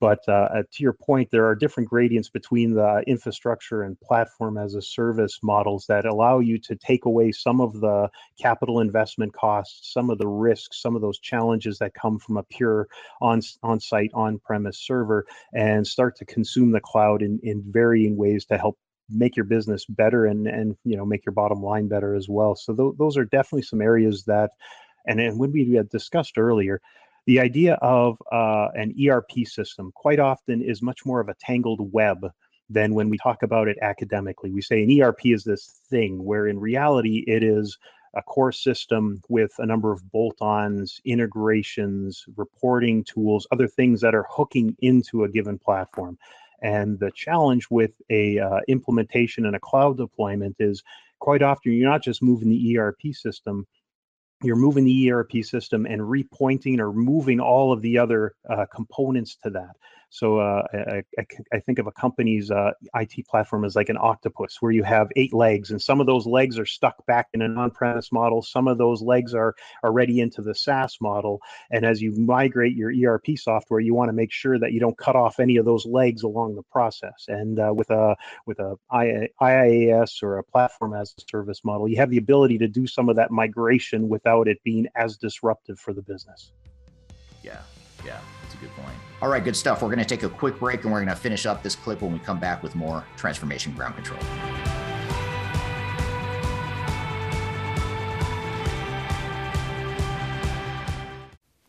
But uh, uh, to your point, there are different gradients between the infrastructure and platform as a service models that allow you to take away some of the capital investment costs, some of the risks, some of those challenges that come from a pure on on-site on-premise server, and start to consume the cloud in, in varying ways to help make your business better and and you know make your bottom line better as well. So th- those are definitely some areas that, and and when we had discussed earlier the idea of uh, an ERP system quite often is much more of a tangled web than when we talk about it academically. We say an ERP is this thing, where in reality it is a core system with a number of bolt ons, integrations, reporting tools, other things that are hooking into a given platform. And the challenge with a uh, implementation and a cloud deployment is quite often you're not just moving the ERP system, you're moving the ERP system and repointing or moving all of the other uh, components to that. So uh, I, I, I, think of a company's uh, IT platform as like an octopus, where you have eight legs, and some of those legs are stuck back in an on-premise model. Some of those legs are already into the SaaS model. And as you migrate your ERP software, you want to make sure that you don't cut off any of those legs along the process. And uh, with a with a IaaS or a platform as a service model, you have the ability to do some of that migration without it being as disruptive for the business. Yeah, yeah, good point. All right, good stuff. We're going to take a quick break and we're going to finish up this clip when we come back with more Transformation Ground Control.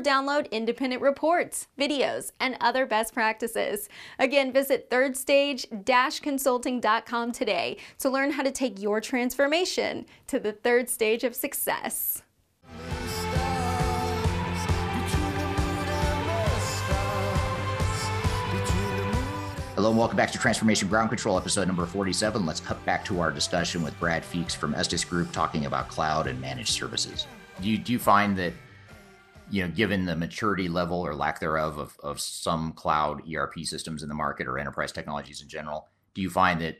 download independent reports, videos, and other best practices. Again, visit thirdstage-consulting.com today to learn how to take your transformation to the third stage of success. Hello and welcome back to Transformation Ground Control, episode number 47. Let's cut back to our discussion with Brad Feeks from Estes Group talking about cloud and managed services. Do you, do you find that you know, given the maturity level or lack thereof of, of some cloud ERP systems in the market or enterprise technologies in general, do you find that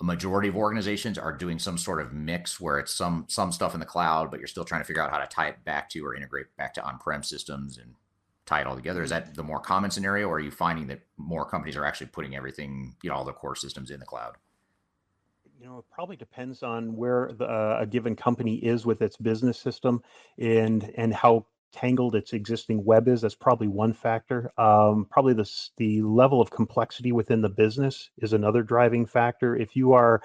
a majority of organizations are doing some sort of mix where it's some some stuff in the cloud, but you're still trying to figure out how to tie it back to or integrate back to on-prem systems and tie it all together? Is that the more common scenario, or are you finding that more companies are actually putting everything, you know, all the core systems in the cloud? you know, it probably depends on where the, uh, a given company is with its business system and and how tangled its existing web is. That's probably one factor. Um, probably the the level of complexity within the business is another driving factor. If you are,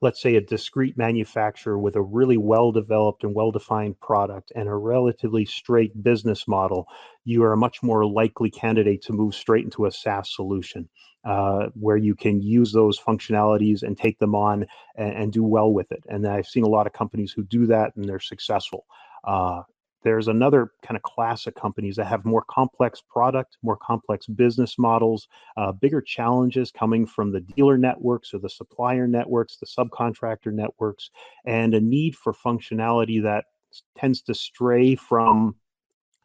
let's say, a discrete manufacturer with a really well developed and well defined product and a relatively straight business model, you are a much more likely candidate to move straight into a SaaS solution. Uh, where you can use those functionalities and take them on and, and, do well with it. And I've seen a lot of companies who do that and they're successful. Uh, there's another kind of class of companies that have more complex product, more complex business models, uh, bigger challenges coming from the dealer networks or the supplier networks, the subcontractor networks, and a need for functionality that tends to stray from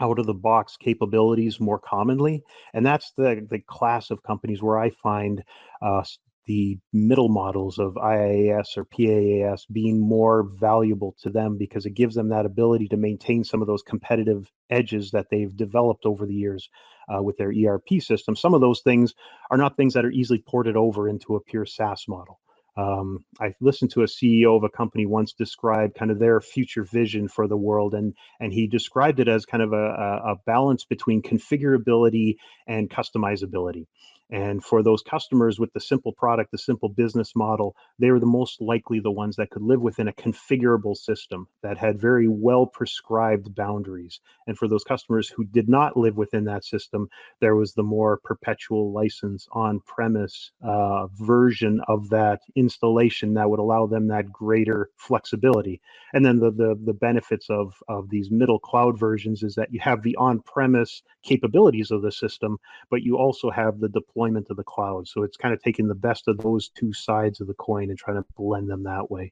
out of the box capabilities more commonly and that's the the class of companies where i find uh, the middle models of IaaS or PaaS being more valuable to them because it gives them that ability to maintain some of those competitive edges that they've developed over the years uh, with their ERP system. Some of those things are not things that are easily ported over into a pure SaaS model. Um, I listened to a CEO of a company once describe kind of their future vision for the world, and and he described it as kind of a, a balance between configurability and customizability. And for those customers with the simple product, the simple business model, they were the most likely the ones that could live within a configurable system that had very well prescribed boundaries. And for those customers who did not live within that system, there was the more perpetual license on premise uh, version of that installation that would allow them that greater flexibility. And then the, the, the benefits of, of these middle cloud versions is that you have the on premise capabilities of the system, but you also have the deployment of the cloud. So it's kind of taking the best of those two sides of the coin and trying to blend them that way.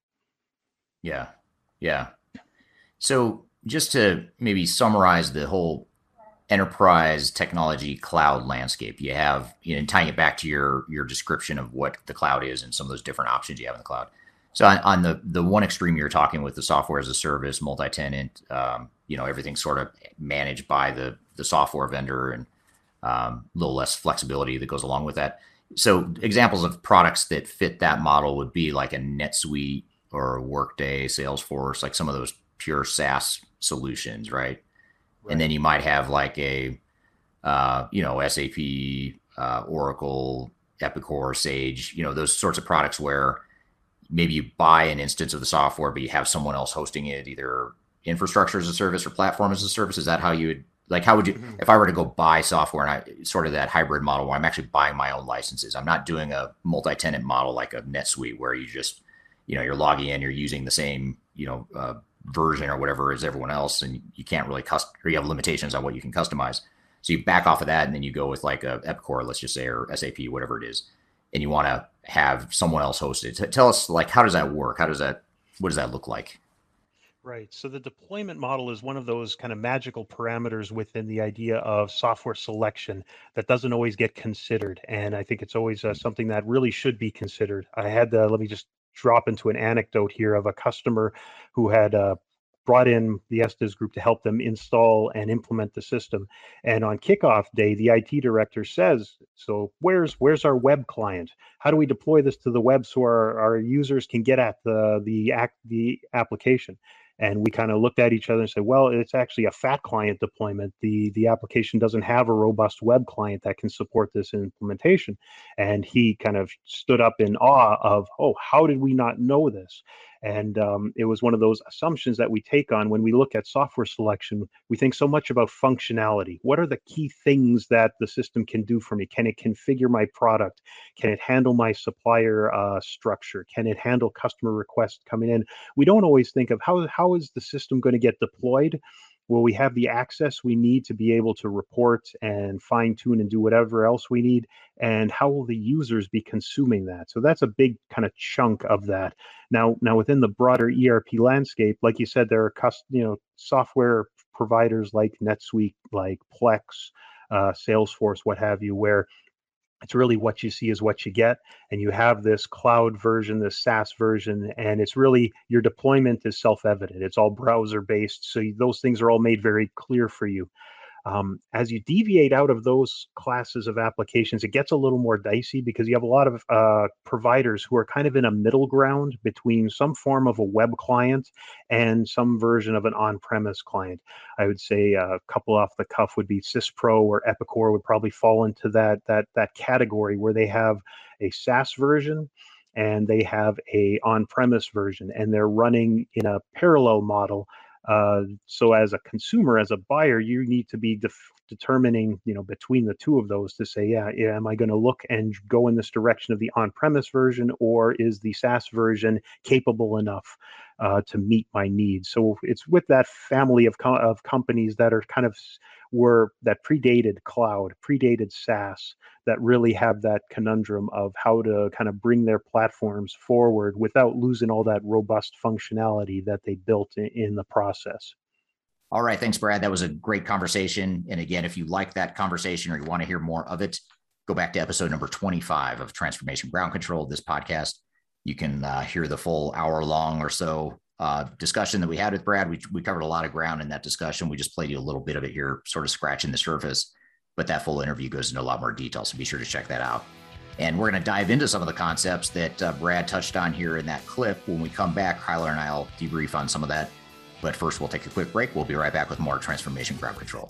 Yeah. Yeah. So just to maybe summarize the whole enterprise technology cloud landscape, you have, you know, tying it back to your your description of what the cloud is and some of those different options you have in the cloud. So on, on the the one extreme you're talking with the software as a service, multi-tenant, um, you know, everything's sort of managed by the the software vendor and um, a little less flexibility that goes along with that. So examples of products that fit that model would be like a NetSuite or Workday, Salesforce, like some of those pure SaaS solutions, right? right. And then you might have like a, uh, you know, SAP, uh, Oracle, Epicor, Sage, you know, those sorts of products where maybe you buy an instance of the software, but you have someone else hosting it, either infrastructure as a service or platform as a service. Is that how you would like how would you mm-hmm. if i were to go buy software and i sort of that hybrid model where i'm actually buying my own licenses i'm not doing a multi-tenant model like a netsuite where you just you know you're logging in you're using the same you know uh, version or whatever as everyone else and you can't really custom or you have limitations on what you can customize. So you back off of that and then you go with like a epicor let's just say or sap whatever it is and you want to have someone else host it. Tell us like how does that work? How does that what does that look like Right. So the deployment model is one of those kind of magical parameters within the idea of software selection that doesn't always get considered. And I think it's always uh, something that really should be considered. I had, uh, let me just drop into an anecdote here of a customer who had uh, brought in the Estes group to help them install and implement the system. And on kickoff day, the IT director says, "So where's where's our web client? How do we deploy this to the web so our, our users can get at the the act the application?" And we kind of looked at each other and said well it's actually a fat client deployment. The the application doesn't have a robust web client that can support this implementation. And he kind of stood up in awe of oh how did we not know this and um, it was one of those assumptions that we take on when we look at software selection. We think so much about functionality. What are the key things that the system can do for me? Can it configure my product? Can it handle my supplier uh, structure? Can it handle customer requests coming in? We don't always think of how, how is the system going to get deployed? Will we have the access we need to be able to report and fine tune and do whatever else we need and how will the users be consuming that? So that's a big kind of chunk of that. Now now within the broader erp landscape like you said there are you know software providers like netsuite like plex uh, salesforce what have you where it's really what you see is what you get and you have this cloud version this saas version and it's really your deployment is self-evident. It's all browser based so those things are all made very clear for you um, as you deviate out of those classes of applications, it gets a little more dicey because you have a lot of uh, providers who are kind of in a middle ground between some form of a web client and some version of an on-premise client. I would say a couple off the cuff would be SysPro or Epicor would probably fall into that that that category where they have a SaaS version and they have a on-premise version and they're running in a parallel model uh, so as a consumer, as a buyer, you need to be def- determining, you know, between the two of those to say, yeah, yeah am I going to look and go in this direction of the on-premise version, or is the SaaS version capable enough uh, to meet my needs? So it's with that family of co- of companies that are kind of were that predated cloud, predated SaaS, that really have that conundrum of how to kind of bring their platforms forward without losing all that robust functionality that they built in, in the process. All right. Thanks, Brad. That was a great conversation. And again, if you like that conversation or you want to hear more of it, go back to episode number 25 of Transformation Ground Control, this podcast. You can uh, hear the full hour long or so uh, discussion that we had with Brad. We, we covered a lot of ground in that discussion. We just played you a little bit of it here, sort of scratching the surface, but that full interview goes into a lot more detail. So be sure to check that out. And we're going to dive into some of the concepts that uh, Brad touched on here in that clip. When we come back, Kyler and I will debrief on some of that. But first, we'll take a quick break. We'll be right back with more Transformation Ground Control.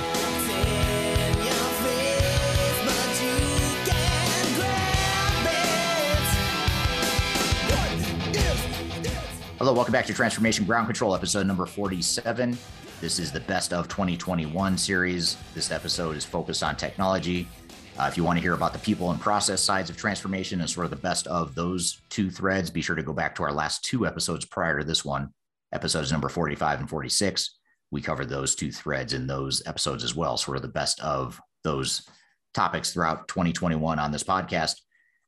Hello, welcome back to Transformation Ground Control, episode number 47. This is the Best of 2021 series. This episode is focused on technology. Uh, if you want to hear about the people and process sides of transformation and sort of the best of those two threads, be sure to go back to our last two episodes prior to this one, episodes number 45 and 46. We covered those two threads in those episodes as well, sort of the best of those topics throughout 2021 on this podcast.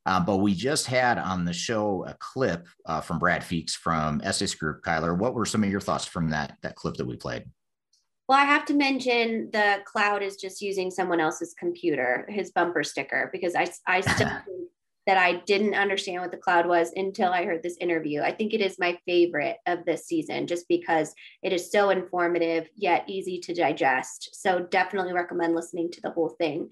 Um, but we just had on the show a clip uh, from Brad Feeks from Estes Group. Kyler, what were some of your thoughts from that that clip that we played? Well, I have to mention the cloud is just using someone else's computer, his bumper sticker, because I I still think that I didn't understand what the cloud was until I heard this interview. I think it is my favorite of this season just because it is so informative yet easy to digest. So definitely recommend listening to the whole thing.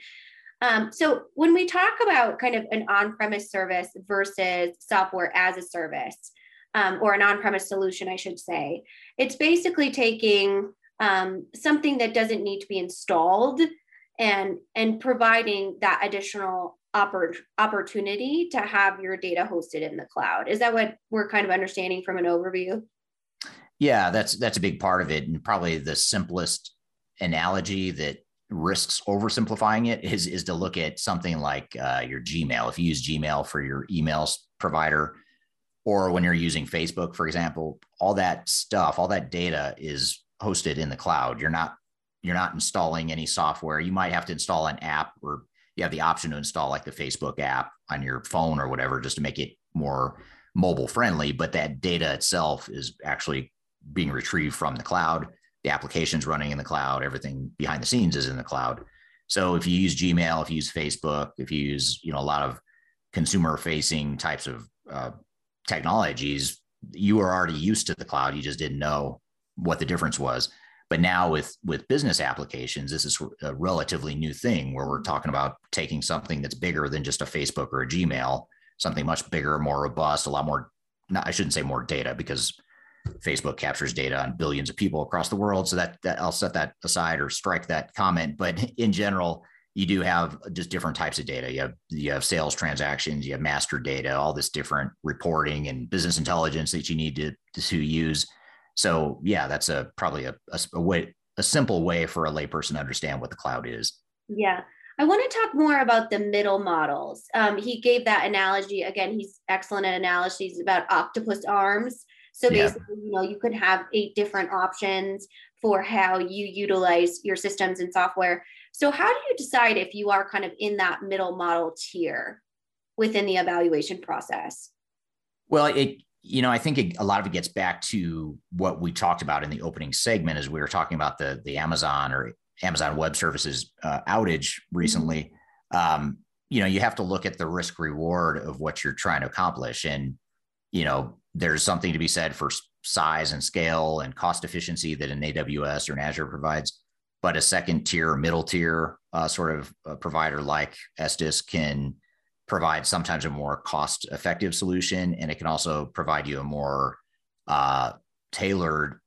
Um, so when we talk about kind of an on-premise service versus software as a service, um, or an on-premise solution, I should say, it's basically taking um, something that doesn't need to be installed and and providing that additional oppor- opportunity to have your data hosted in the cloud. Is that what we're kind of understanding from an overview? Yeah, that's that's a big part of it, and probably the simplest analogy that risks oversimplifying it is is to look at something like uh, your Gmail. If you use Gmail for your emails provider, or when you're using Facebook, for example, all that stuff, all that data is hosted in the cloud. You're not you're not installing any software. You might have to install an app, or you have the option to install like the Facebook app on your phone or whatever, just to make it more mobile friendly. But that data itself is actually being retrieved from the cloud the applications running in the cloud, everything behind the scenes is in the cloud. So if you use Gmail, if you use Facebook, if you use you know a lot of consumer facing types of uh, technologies, you are already used to the cloud. You just didn't know what the difference was. But now with with business applications, this is a relatively new thing where we're talking about taking something that's bigger than just a Facebook or a Gmail, something much bigger, more robust, a lot more. Not, I shouldn't say more data because Facebook captures data on billions of people across the world. So that, that I'll set that aside or strike that comment. But in general, you do have just different types of data. You have you have sales transactions, you have master data, all this different reporting and business intelligence that you need to to use. So yeah, that's a probably a, a, a way a simple way for a layperson to understand what the cloud is. Yeah. I want to talk more about the middle models. Um, he gave that analogy again. He's excellent at analogies about octopus arms. So basically, yeah. you know, you could have eight different options for how you utilize your systems and software. So how do you decide if you are kind of in that middle model tier within the evaluation process? Well, it you know, I think it, a lot of it gets back to what we talked about in the opening segment as we were talking about the the Amazon or Amazon Web Services uh, outage recently. Mm-hmm. Um, you know, you have to look at the risk reward of what you're trying to accomplish, and you know, there's something to be said for size and scale and cost efficiency that an AWS or an Azure provides. But a second tier, middle tier uh, sort of uh, provider like Estes can provide sometimes a more cost effective solution. And it can also provide you a more uh, tailored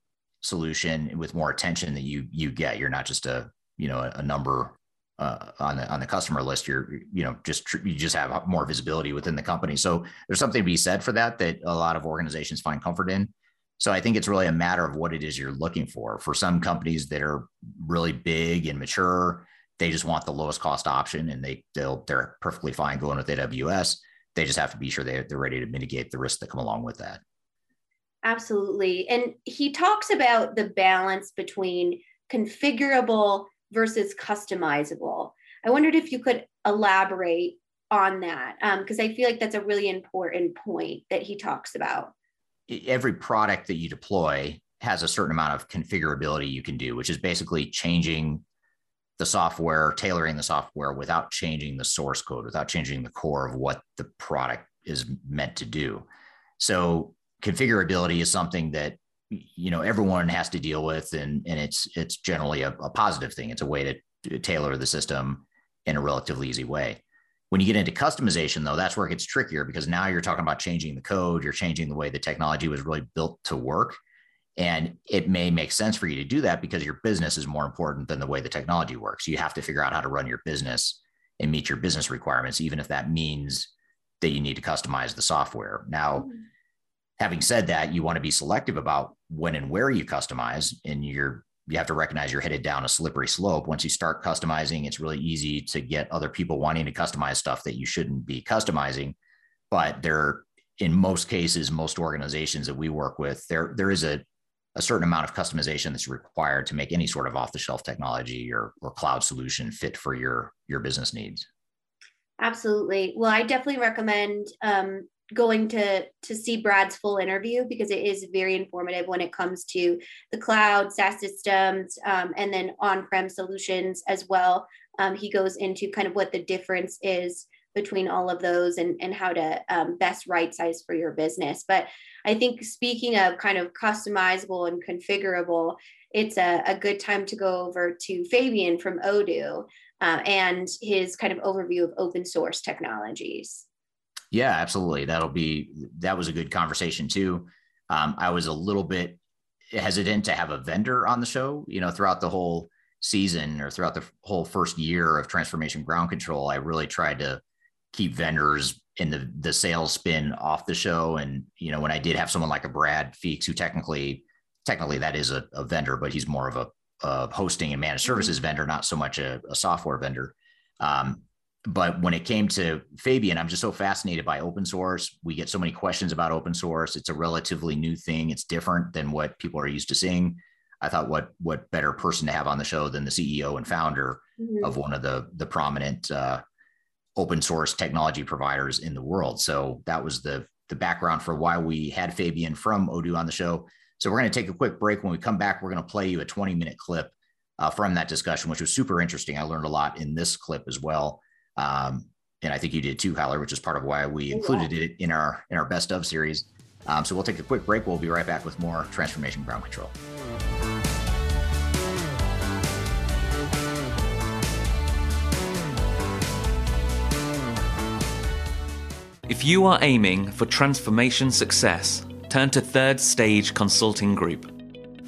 solution with more attention that you you get. You're not just a you know a number uh, on the on the customer list, you're you know just you just have more visibility within the company. So there's something to be said for that that a lot of organizations find comfort in. So I think it's really a matter of what it is you're looking for. For some companies that are really big and mature, they just want the lowest cost option, and they they'll they're perfectly fine going with AWS. They just have to be sure they, they're ready to mitigate the risks that come along with that. Absolutely, and he talks about the balance between configurable versus customizable. I wondered if you could elaborate on that because um, I feel like that's a really important point that he talks about. Every product that you deploy has a certain amount of configurability you can do, which is basically changing the software, tailoring the software without changing the source code, without changing the core of what the product is meant to do. So configurability is something that you know everyone has to deal with and and it's it's generally a, a positive thing. It's a way to, tailor the system in a relatively easy way. When you get into customization though that's where it gets trickier because now you're talking about changing the code you're changing the way the technology was really built to work. And it may make sense for you to do that because your business is more important than the way the technology works. You have to figure out how to run your business and meet your business requirements even if that means that you need to customize the software. Now mm-hmm. having said that, you want to be selective about when and where you customize, and you're you have to recognize you're headed down a slippery slope. Once you start customizing, it's really easy to get other people wanting to customize stuff that you shouldn't be customizing. But there, in most cases, most organizations that we work with, there there is a a certain amount of customization that's required to make any sort of off-the-shelf technology or, or cloud solution fit for your your business needs. Absolutely. Well, I definitely recommend um, going to to see Brad's full interview because it is very informative when it comes to the cloud SaaS systems um, and then on-prem solutions as well. Um, he goes into kind of what the difference is between all of those and, and how to um, best right size for your business. But I think speaking of kind of customizable and configurable, it's a, a good time to go over to Fabien from Odoo uh, and his kind of overview of open source technologies. Yeah, absolutely. That'll be that was a good conversation too. Um, I was a little bit hesitant to have a vendor on the show. You know, throughout the whole season or throughout the whole first year of transformation ground control, I really tried to keep vendors in the the sales spin off the show. And you know, when I did have someone like a Brad Feeks, who technically technically that is a, a vendor, but he's more of a, a hosting and managed mm-hmm. services vendor, not so much a, a software vendor. Um, but when it came to Fabien, I'm just so fascinated by open source. We get so many questions about open source. It's a relatively new thing. It's different than what people are used to seeing. I thought what what better person to have on the show than the CEO and founder mm-hmm. of one of the the prominent uh, open source technology providers in the world. So that was the the background for why we had Fabien from Odoo on the show. So we're going to take a quick break. When we come back, we're going to play you a 20 minute clip uh, from that discussion, which was super interesting. I learned a lot in this clip as well. Um, and I think you did too, Kyler, which is part of why we included yeah. it in our in our best of series. Um, so we'll take a quick break. We'll be right back with more transformation ground control. If you are aiming for transformation success, turn to Third Stage Consulting Group.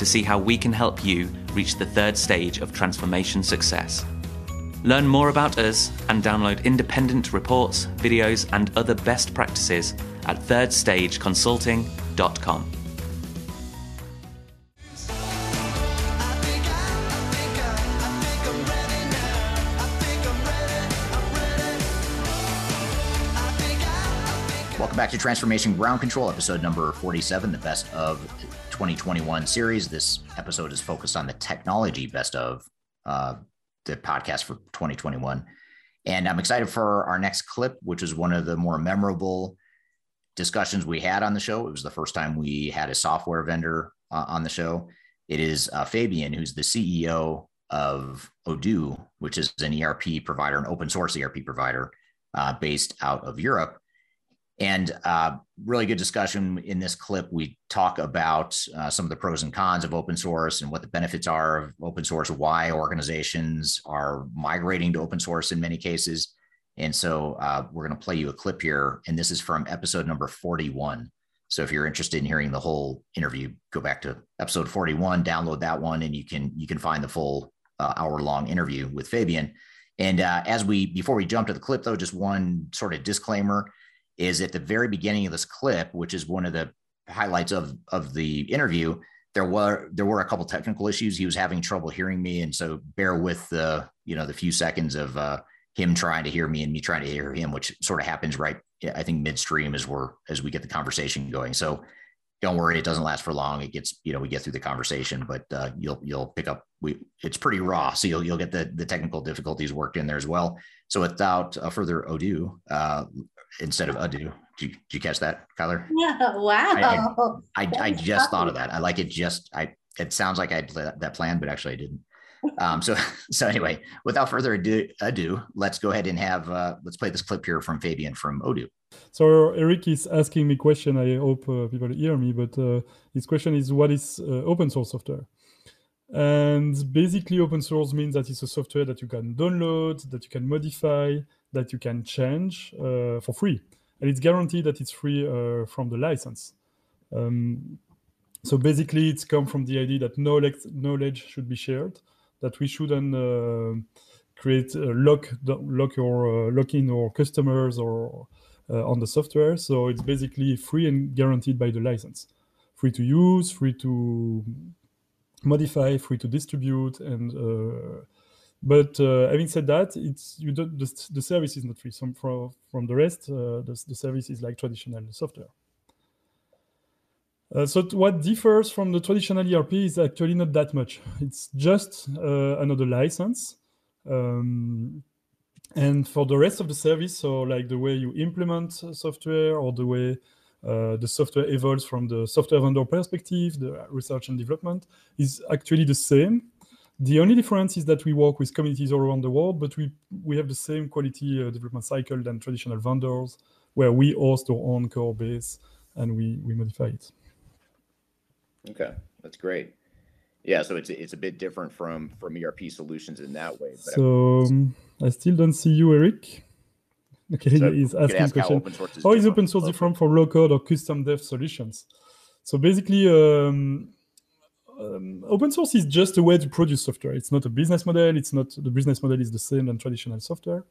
to see how we can help you reach the third stage of transformation success. Learn more about us and download independent reports, videos, and other best practices at thirdstageconsulting.com. Welcome back to Transformation Ground Control, episode number 47, the best of 2021 series. This episode is focused on the technology best of uh, the podcast for 2021. And I'm excited for our next clip, which is one of the more memorable discussions we had on the show. It was the first time we had a software vendor uh, on the show. It is uh, Fabien, who's the CEO of Odoo, which is an ERP provider, an open source ERP provider uh, based out of Europe. And uh, really good discussion in this clip. We talk about uh, some of the pros and cons of open source and what the benefits are of open source, why organizations are migrating to open source in many cases. And so uh, we're going to play you a clip here. And this is from episode number 41. So if you're interested in hearing the whole interview, go back to episode 41, download that one, and you can you can find the full uh, hour long interview with Fabien. And uh, as we before we jump to the clip, though, just one sort of disclaimer is at the very beginning of this clip, which is one of the highlights of of the interview. There were there were a couple technical issues. He was having trouble hearing me, and so bear with the you know the few seconds of uh, him trying to hear me and me trying to hear him, which sort of happens right I think midstream as we're as we get the conversation going. So don't worry, it doesn't last for long. It gets, you know, we get through the conversation, but uh, you'll you'll pick up. We it's pretty raw, so you'll you'll get the the technical difficulties worked in there as well. So without uh, further ado, uh, instead of ado, did you, did you catch that, Kyler? Yeah, wow. I, I, I, I just thought of that. I like it. Just I. It sounds like I had that plan, but actually I didn't. Um, so so anyway, without further ado, ado let's go ahead and have uh, let's play this clip here from Fabien from Odoo. So Eric is asking me a question. I hope uh, people hear me, but uh, his question is, what is uh, open source software? And basically, open source means that it's a software that you can download, that you can modify, that you can change uh, for free, and it's guaranteed that it's free uh, from the license. Um, so basically, it's come from the idea that knowledge knowledge should be shared, that we shouldn't uh, create lock lock your lock in our customers or uh, on the software. So it's basically free and guaranteed by the license. Free to use, free to modify, free to distribute, and uh, but uh, having said that, it's you don't the, the service is not free. Some from from the rest, uh, the, the service is like traditional software. Uh, so what differs from the traditional ERP is actually not that much. It's just uh, another license. Um, and for the rest of the service, so like the way you implement software or the way uh, the software evolves from the software vendor perspective, the research and development is actually the same. The only difference is that we work with communities all around the world, but we, we have the same quality uh, development cycle than traditional vendors, where we host our own core base and we, we modify it. Okay, that's great. Yeah, so it's it's a bit different from from ERP solutions in that way. so um, I still don't see you, Eric. Okay, so he's asking a question. How, how is open source different from low code or custom dev solutions? So basically, um, um, open source is just a way to produce software. It's not a business model. It's not the business model is the same than traditional software.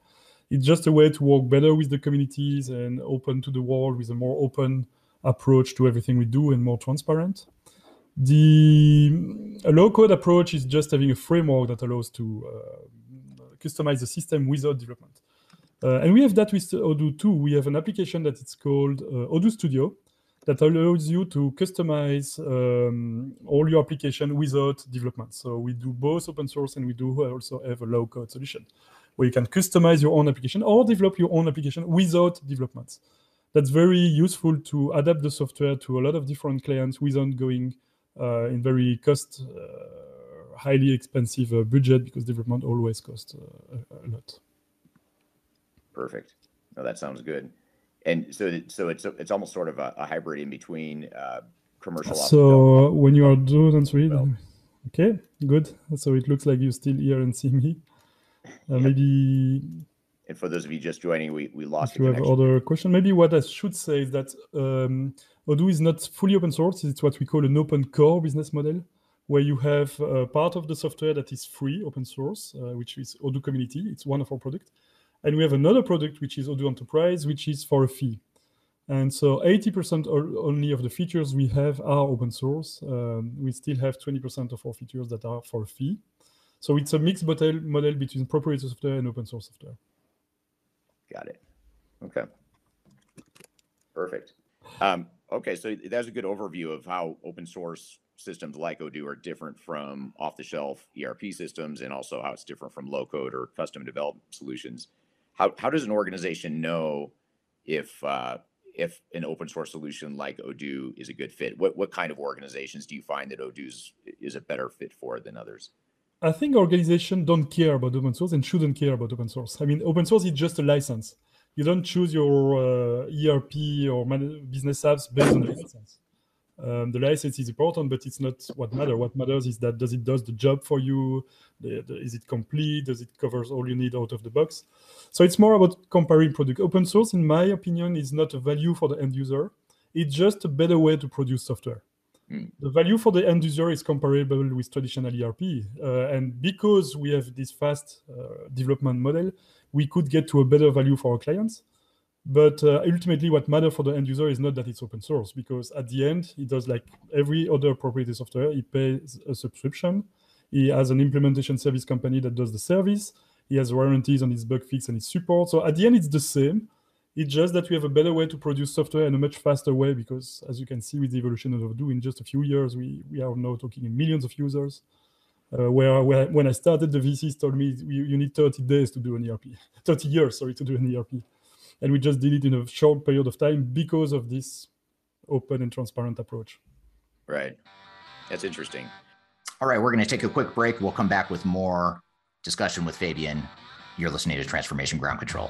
It's just a way to work better with the communities and open to the world with a more open approach to everything we do and more transparent. The low code approach is just having a framework that allows to uh, customize the system without development. Uh, and we have that with Odoo too. We have an application that it's called uh, Odoo Studio that allows you to customize um, all your application without development. So we do both open source and we do also have a low code solution where you can customize your own application or develop your own application without development. That's very useful to adapt the software to a lot of different clients without going uh, in very cost uh, highly expensive uh, budget because development always costs a, a, lot. Perfect. That sounds good. And so, so it's it's almost sort of a, a hybrid in between commercial. So when you are doing and read, well. okay, good. So it looks like you still here and see me. Uh, yeah. Maybe. And for those of you just joining, we we lost. If you have other question, maybe what I should say is that um, Odoo is not fully open source. It's what we call an open core business model, where you have uh, part of the software that is free, open source, uh, which is Odoo Community. It's one of our products. And we have another product, which is Odoo Enterprise, which is for a fee. And so 80% only of the features we have are open source. Um, we still have 20% of our features that are for a fee. So it's a mixed model, between proprietary software and open source software. Got it. Okay. Perfect. Um, Okay, so that's a good overview of how open source systems like Odoo are different from off the shelf ERP systems and also how it's different from low code or custom developed solutions. How, how does an organization know if uh, if an open source solution like Odoo is a good fit? What what kind of organizations do you find that Odoo is a better fit for than others? I think organizations don't care about open source and shouldn't care about open source. I mean, open source is just a license you don't choose your uh, ERP or business apps based on the license. Um, the license is important, but it's not what matters. What matters is that does it does the job for you? The, the, is it complete? Does it covers all you need out of the box? So it's more about comparing product. Open source, in my opinion, is not a value for the end user. It's just a better way to produce software. Mm. The value for the end user is comparable with traditional ERP. Uh, and because we have this fast uh, development model, we could get to a better value for our clients. But uh, ultimately, what matters for the end user is not that it's open source, because at the end, he does like every other proprietary software. He pays a subscription. He has an implementation service company that does the service. He has warranties on his bug fix and his support. So at the end, it's the same. It's just that we have a better way to produce software in a much faster way because, as you can see with the evolution of Odoo, in just a few years, we, we are now talking in millions of users. Uh, where, where, when I started, the VCs told me you, you need 30 days to do an ERP, 30 years, sorry, to do an ERP. And we just did it in a short period of time because of this open and transparent approach. Right. That's interesting. All right, we're going to take a quick break. We'll come back with more discussion with Fabien. You're listening to Transformation Ground Control.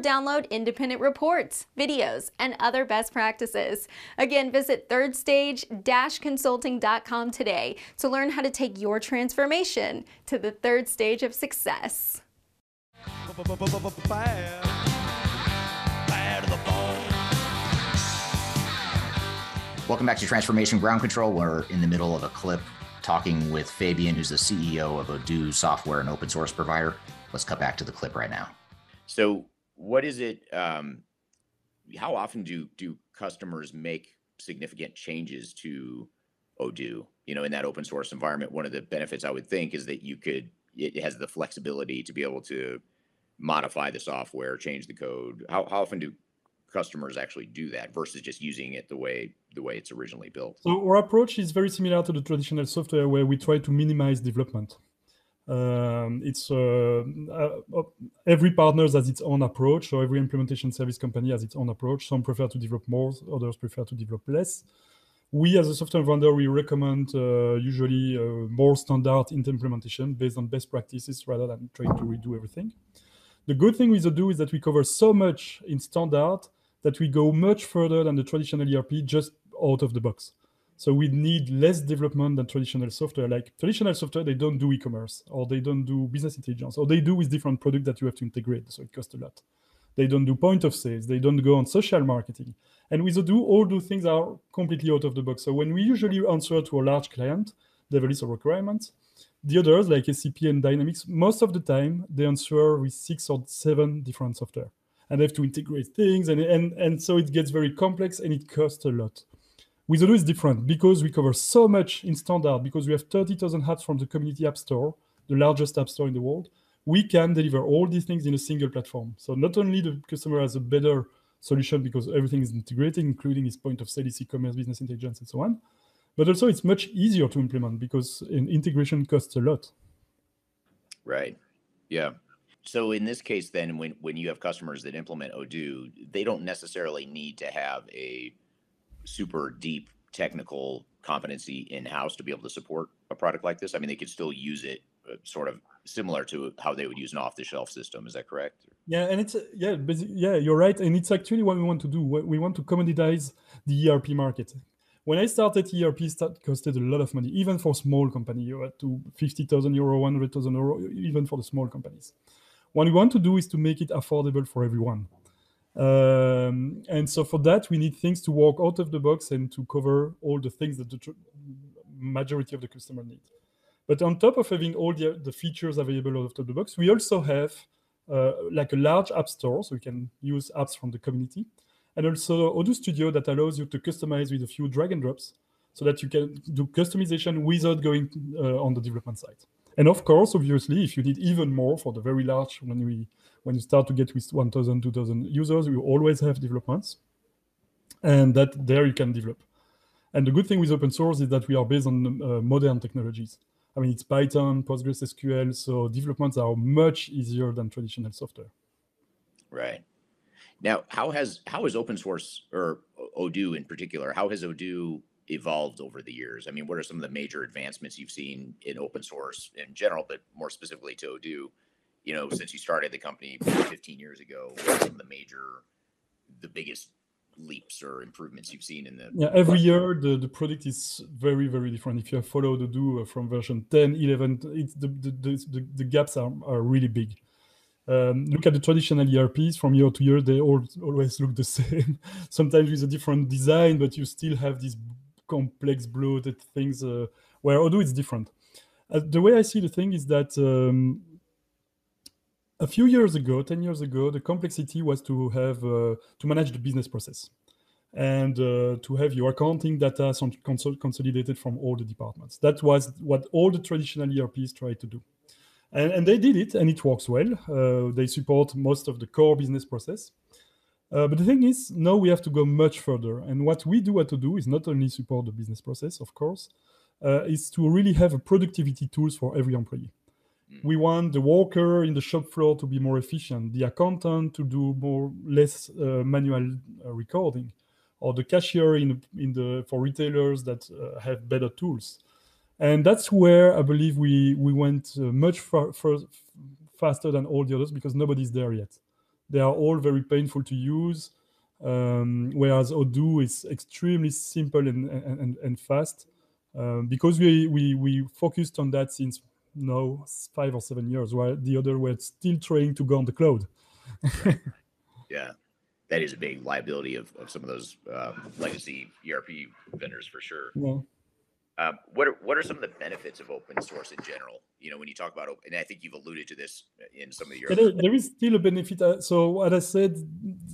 download independent reports, videos, and other best practices. Again, visit thirdstage-consulting.com today to learn how to take your transformation to the third stage of success. Welcome back to Transformation Ground Control. We're in the middle of a clip talking with Fabien, who's the CEO of Odoo software and open source provider. Let's cut back to the clip right now. So what is it? Um, how often do do customers make significant changes to Odoo? You know, in that open source environment, one of the benefits I would think is that you could it has the flexibility to be able to modify the software, change the code. How how often do customers actually do that versus just using it the way the way it's originally built? So our approach is very similar to the traditional software where we try to minimize development. Um, it's uh, uh, every partner has its own approach. So every implementation service company has its own approach. Some prefer to develop more, others prefer to develop less. We, as a software vendor, we recommend uh, usually uh, more standard implementation based on best practices rather than trying to redo everything. The good thing with Odoo is that we cover so much in standard that we go much further than the traditional ERP just out of the box. So we need less development than traditional software. Like traditional software, they don't do e-commerce or they don't do business intelligence or they do with different products that you have to integrate. So it costs a lot. They don't do point of sales. They don't go on social marketing. And with Odoo, all those things are completely out of the box. So when we usually answer to a large client, they have a list of requirements. The others, like SAP and Dynamics, most of the time they answer with six or seven different software. And they have to integrate things. And, and, and so it gets very complex and it costs a lot. With Odoo, it's different because we cover so much in standard, because we have 30,000 apps from the community app store, the largest app store in the world. We can deliver all these things in a single platform. So not only the customer has a better solution because everything is integrated, including his point of sale, e-commerce, business intelligence, and so on, but also it's much easier to implement because an integration costs a lot. Right. Yeah. So in this case, then, when when you have customers that implement Odoo, they don't necessarily need to have a super deep technical competency in house to be able to support a product like this? I mean, they could still use it uh, sort of similar to how they would use an off the shelf system. Is that correct? Yeah, and it's yeah, yeah, you're right, and it's actually what we want to do. We want to commoditize the ERP market. When I started, ERP start, costed a lot of money, even for small company. You had to fifty thousand euro, one hundred thousand euro, even for the small companies. What we want to do is to make it affordable for everyone. Um, and so for that, we need things to work out of the box and to cover all the things that the majority of the customer need. But on top of having all the, the features available out of the box, we also have uh, like a large app store, so we can use apps from the community, and also Odoo Studio that allows you to customize with a few drag and drops, so that you can do customization without going uh, on the development side. And of course, obviously, if you need even more for the very large, when we when you start to get with 1,000, 2,000 users, you always have developments, and that there you can develop. And the good thing with open source is that we are based on uh, modern technologies. I mean, it's Python, PostgreSQL, so developments are much easier than traditional software. Right. Now, how has how has open source or Odoo in particular? How has Odoo evolved over the years? I mean, what are some of the major advancements you've seen in open source in general, but more specifically to Odoo? You know, since you started the company 15 years ago, what are some of the major, the biggest leaps or improvements you've seen in the yeah every year the, the product is very very different if you have followed Odoo from version 10 11 it's the the, the, the gaps are, are really big um, look at the traditional ERPs from year to year; they all always look the same. Sometimes with a different design, but you still have these complex, bloated things. Uh, where Odoo is different. Uh, the way I see the thing is that um, a few years ago, ten years ago, the complexity was to have uh, to manage the business process and uh, to have your accounting data consolidated from all the departments. That was what all the traditional ERPs tried to do and, and they did it and it works well uh, they support most of the core business process uh, but the thing is now we have to go much further and what we do at Odoo is not only support the business process of course uh, is to really have a productivity tools for every employee mm. we want the worker in the shop floor to be more efficient the accountant to do more less uh, manual uh, recording or the cashier in, in the for retailers that uh, have better tools and that's where I believe we we went uh, much far, far, faster than all the others because nobody's there yet. They are all very painful to use, um, whereas Odoo is extremely simple and and, and fast. Um, because we, we we focused on that since now five or seven years, while the other were still trying to go on the cloud. yeah, that is a big liability of, of some of those um, legacy ERP vendors for sure. Yeah. Um, what are what are some of the benefits of open source in general? You know, when you talk about open, and I think you've alluded to this in some of your. There, there is still a benefit. Uh, so, what I said,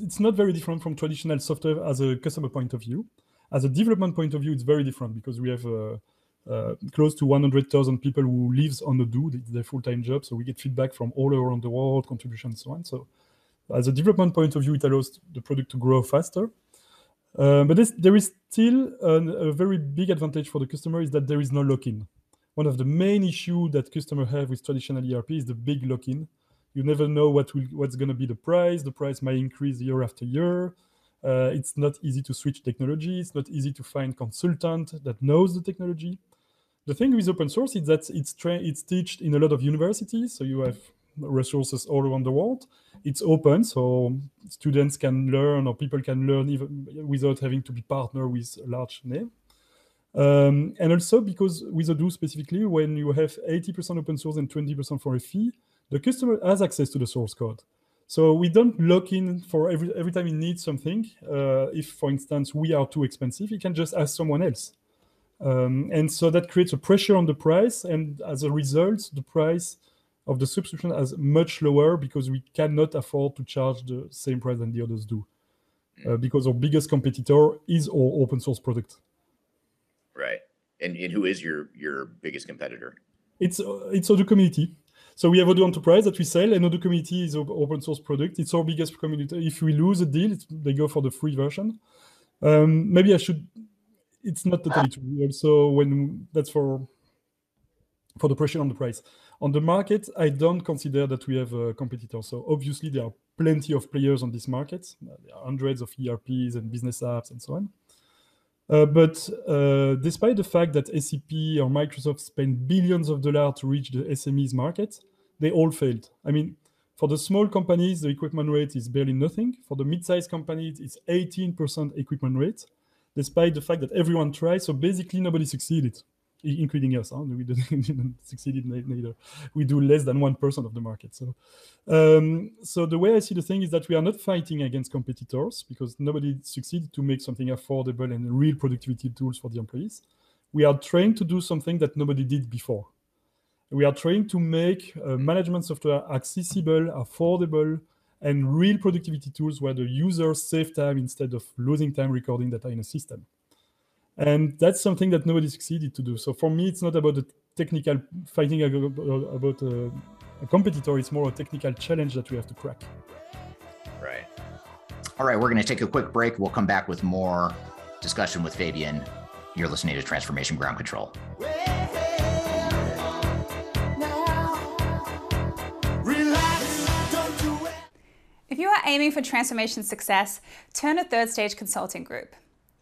it's not very different from traditional software as a customer point of view. As a development point of view, it's very different because we have uh, uh, close to 100,000 people who lives on Odoo. It's their full-time job, so we get feedback from all around the world, contributions, and so on. So, as a development point of view, it allows the product to grow faster. Uh, but this, there is still an, a very big advantage for the customer is that there is no lock-in. One of the main issues that customers have with traditional ERP is the big lock-in. You never know what will, what's going to be the price. The price might increase year after year. Uh, it's not easy to switch technology. It's not easy to find consultant that knows the technology. The thing with open source is that it's tra- it's taught in a lot of universities. So you have resources all around the world. It's open, so students can learn or people can learn even without having to be partner with a large name. Um, and also because with Odoo specifically, when you have 80% open source and 20% for a fee, the customer has access to the source code. So we don't lock in for every every time he needs something. Uh, if, for instance, we are too expensive, he can just ask someone else. Um, and so that creates a pressure on the price, and as a result, the price of the subscription as much lower because we cannot afford to charge the same price than the others do. Uh, mm. because our biggest competitor is our open source product. Right. And, and who is your your biggest competitor? It's uh, it's Odoo Community. So we have Odoo Enterprise that we sell, and Odoo Community is open source product. It's our biggest community. If we lose a deal, they go for the free version. Um, maybe I should. It's not totally true. Also, when that's for for the pressure on the price. On the market, I don't consider that we have a competitor. So obviously, there are plenty of players on this market. Uh, there are hundreds of ERPs and business apps and so on. Uh, but uh, despite the fact that SAP or Microsoft spend billions of dollars to reach the SMEs market, they all failed. I mean, for the small companies, the equipment rate is barely nothing. For the mid-sized companies, it's 18% equipment rate, despite the fact that everyone tries. So basically, nobody succeeded including us. Huh? We didn't, succeed neither. We do less than one percent of the market. So, um, so the way I see the thing is that we are not fighting against competitors because nobody succeeded to make something affordable and real productivity tools for the employees. We are trying to do something that nobody did before. We are trying to make uh, management software accessible, affordable, and real productivity tools where the users save time instead of losing time recording data in a system. And that's something that nobody succeeded to do. So for me, it's not about the technical fighting about a, a competitor. It's more a technical challenge that we have to crack. Right. All right, we're going to take a quick break. We'll come back with more discussion with Fabien. You're listening to Transformation Ground Control. If you are aiming for transformation success, turn to Third Stage Consulting Group.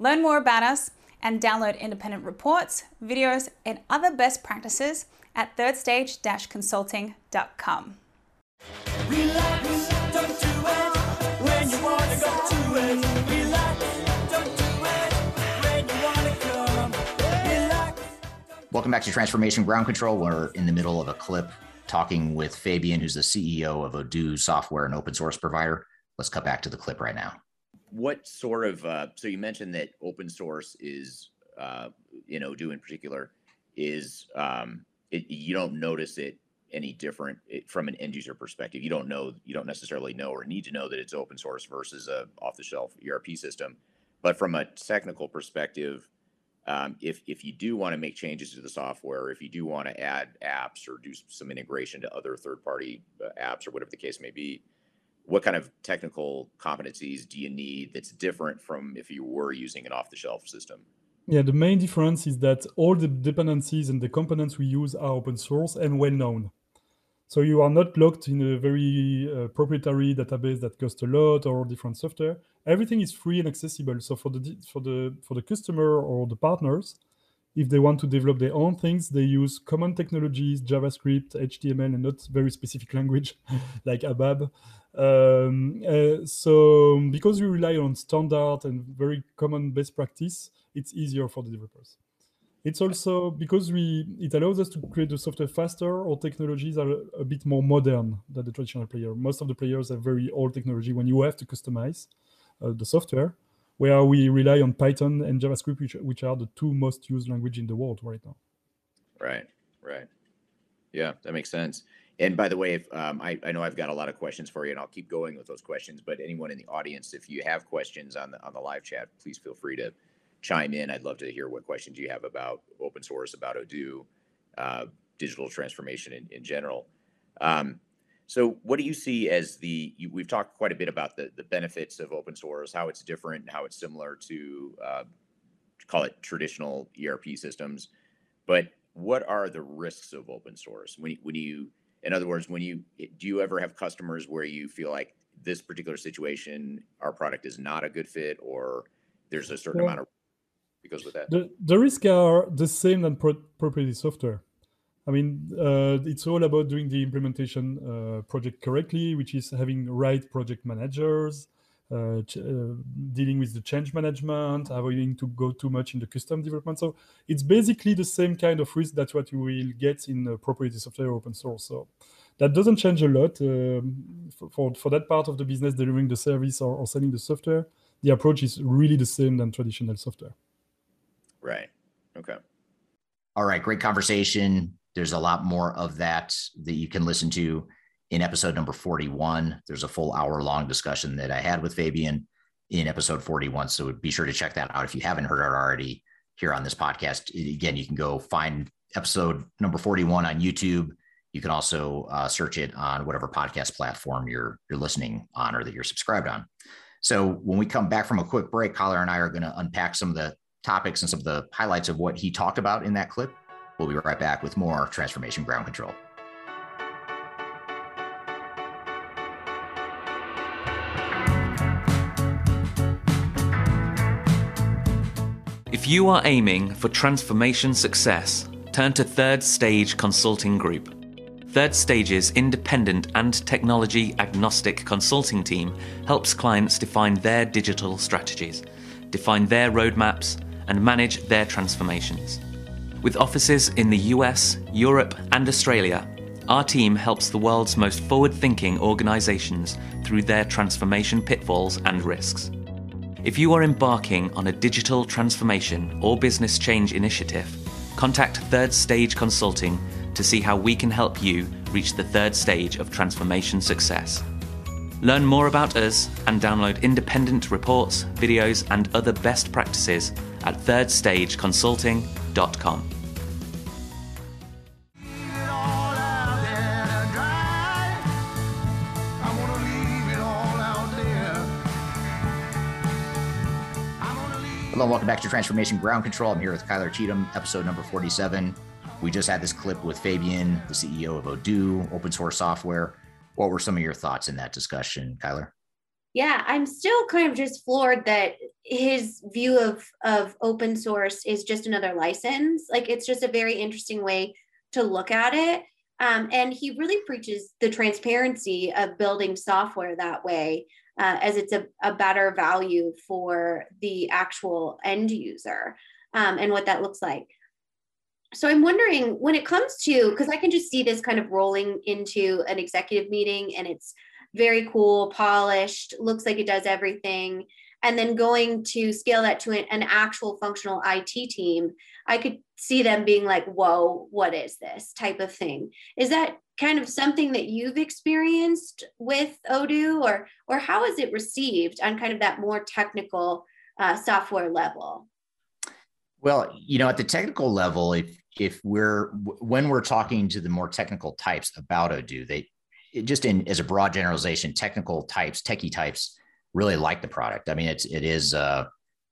Learn more about us and download independent reports, videos, and other best practices at thirdstage-consulting.com. Relax, don't do it when you want to go to it. Relax, don't do it when you want to come. Relax. Welcome back to Transformation Ground Control. We're in the middle of a clip talking with Fabien, who's the CEO of Odoo Software, an open source provider. Let's cut back to the clip right now. What sort of, uh, so you mentioned that open source is, uh, in Odoo in particular, is um, it, you don't notice it any different from an end user perspective. You don't know, you don't necessarily know or need to know that it's open source versus a off the shelf ERP system. But from a technical perspective, um, if if you do want to make changes to the software, if you do want to add apps or do some integration to other third party uh, apps or whatever the case may be, what kind of technical competencies do you need that's different from if you were using an off the shelf system? Yeah, the main difference is that all the dependencies and the components we use are open source and well known. So you are not locked in a very uh, proprietary database that costs a lot or different software. Everything is free and accessible. So for the for the for the customer or the partners, if they want to develop their own things, they use common technologies, JavaScript, HTML, and not very specific language like ABAP. Um, uh, so because we rely on standard and very common best practice, it's easier for the developers. It's also because we it allows us to create the software faster. Our technologies are a bit more modern than the traditional player. Most of the players have very old technology when you have to customize uh, the software, where we rely on Python and JavaScript, which, which are the two most used language in the world right now. Right, right. Yeah, that makes sense. And by the way, if um, I, I know I've got a lot of questions for you, and I'll keep going with those questions. But anyone in the audience, if you have questions on the on the live chat, please feel free to chime in. I'd love to hear what questions you have about open source, about Odoo, uh, digital transformation in, in general. Um, so, what do you see as the? You, we've talked quite a bit about the the benefits of open source, how it's different, and how it's similar to uh, call it traditional ERP systems. But what are the risks of open source? When when you, in other words, when you do you ever have customers where you feel like this particular situation, our product is not a good fit, or there's a certain amount of because with that. The, the risks are the same than pro- proprietary software. I mean, uh, it's all about doing the implementation uh, project correctly, which is having right project managers, uh, ch- uh, dealing with the change management, avoiding to go too much in the custom development. So it's basically the same kind of risk that's what you will get in proprietary software open source. So that doesn't change a lot um, for, for that part of the business, delivering the service or, or selling the software. The approach is really the same than traditional software. Right. Okay. All right. Great conversation. There's a lot more of that that you can listen to in episode number 41. There's a full hour long discussion that I had with Fabien in episode 41. So be sure to check that out if you haven't heard it already here on this podcast. Again, you can go find episode number 41 on YouTube. You can also uh, search it on whatever podcast platform you're you're listening on or that you're subscribed on. So when we come back from a quick break, Kyler and I are going to unpack some of the topics and some of the highlights of what he talked about in that clip. We'll be right back with more Transformation Ground Control. If you are aiming for transformation success, turn to Third Stage Consulting Group. Third Stage's independent and technology agnostic consulting team helps clients define their digital strategies, define their roadmaps, and manage their transformations. With offices in the US, Europe, and Australia, our team helps the world's most forward thinking organizations through their transformation pitfalls and risks. If you are embarking on a digital transformation or business change initiative, contact Third Stage Consulting to see how we can help you reach the third stage of transformation success. Learn more about us and download independent reports, videos, and other best practices at thirdstageconsulting.com. Hello, welcome back to Transformation Ground Control. I'm here with Kyler Cheatham, episode number 47. We just had this clip with Fabien, the CEO of Odoo, open source software. What were some of your thoughts in that discussion, Kyler? Yeah, I'm still kind of just floored that his view of of open source is just another license. Like it's just a very interesting way to look at it. Um, and he really preaches the transparency of building software that way, uh, as it's a, a better value for the actual end user um, and what that looks like so I'm wondering when it comes to because I can just see this kind of rolling into an executive meeting and it's very cool, polished, looks like it does everything. And then going to scale that to an, actual functional IT team, I could see them being like, whoa, what is this type of thing? Is that kind of something that you've experienced with Odoo or or how is it received on kind of that more technical uh, software level? Well, you know, at the technical level, if if we're when we're talking to the more technical types about Odoo, they just in as a broad generalization, technical types, techie types really like the product. I mean, it's it is uh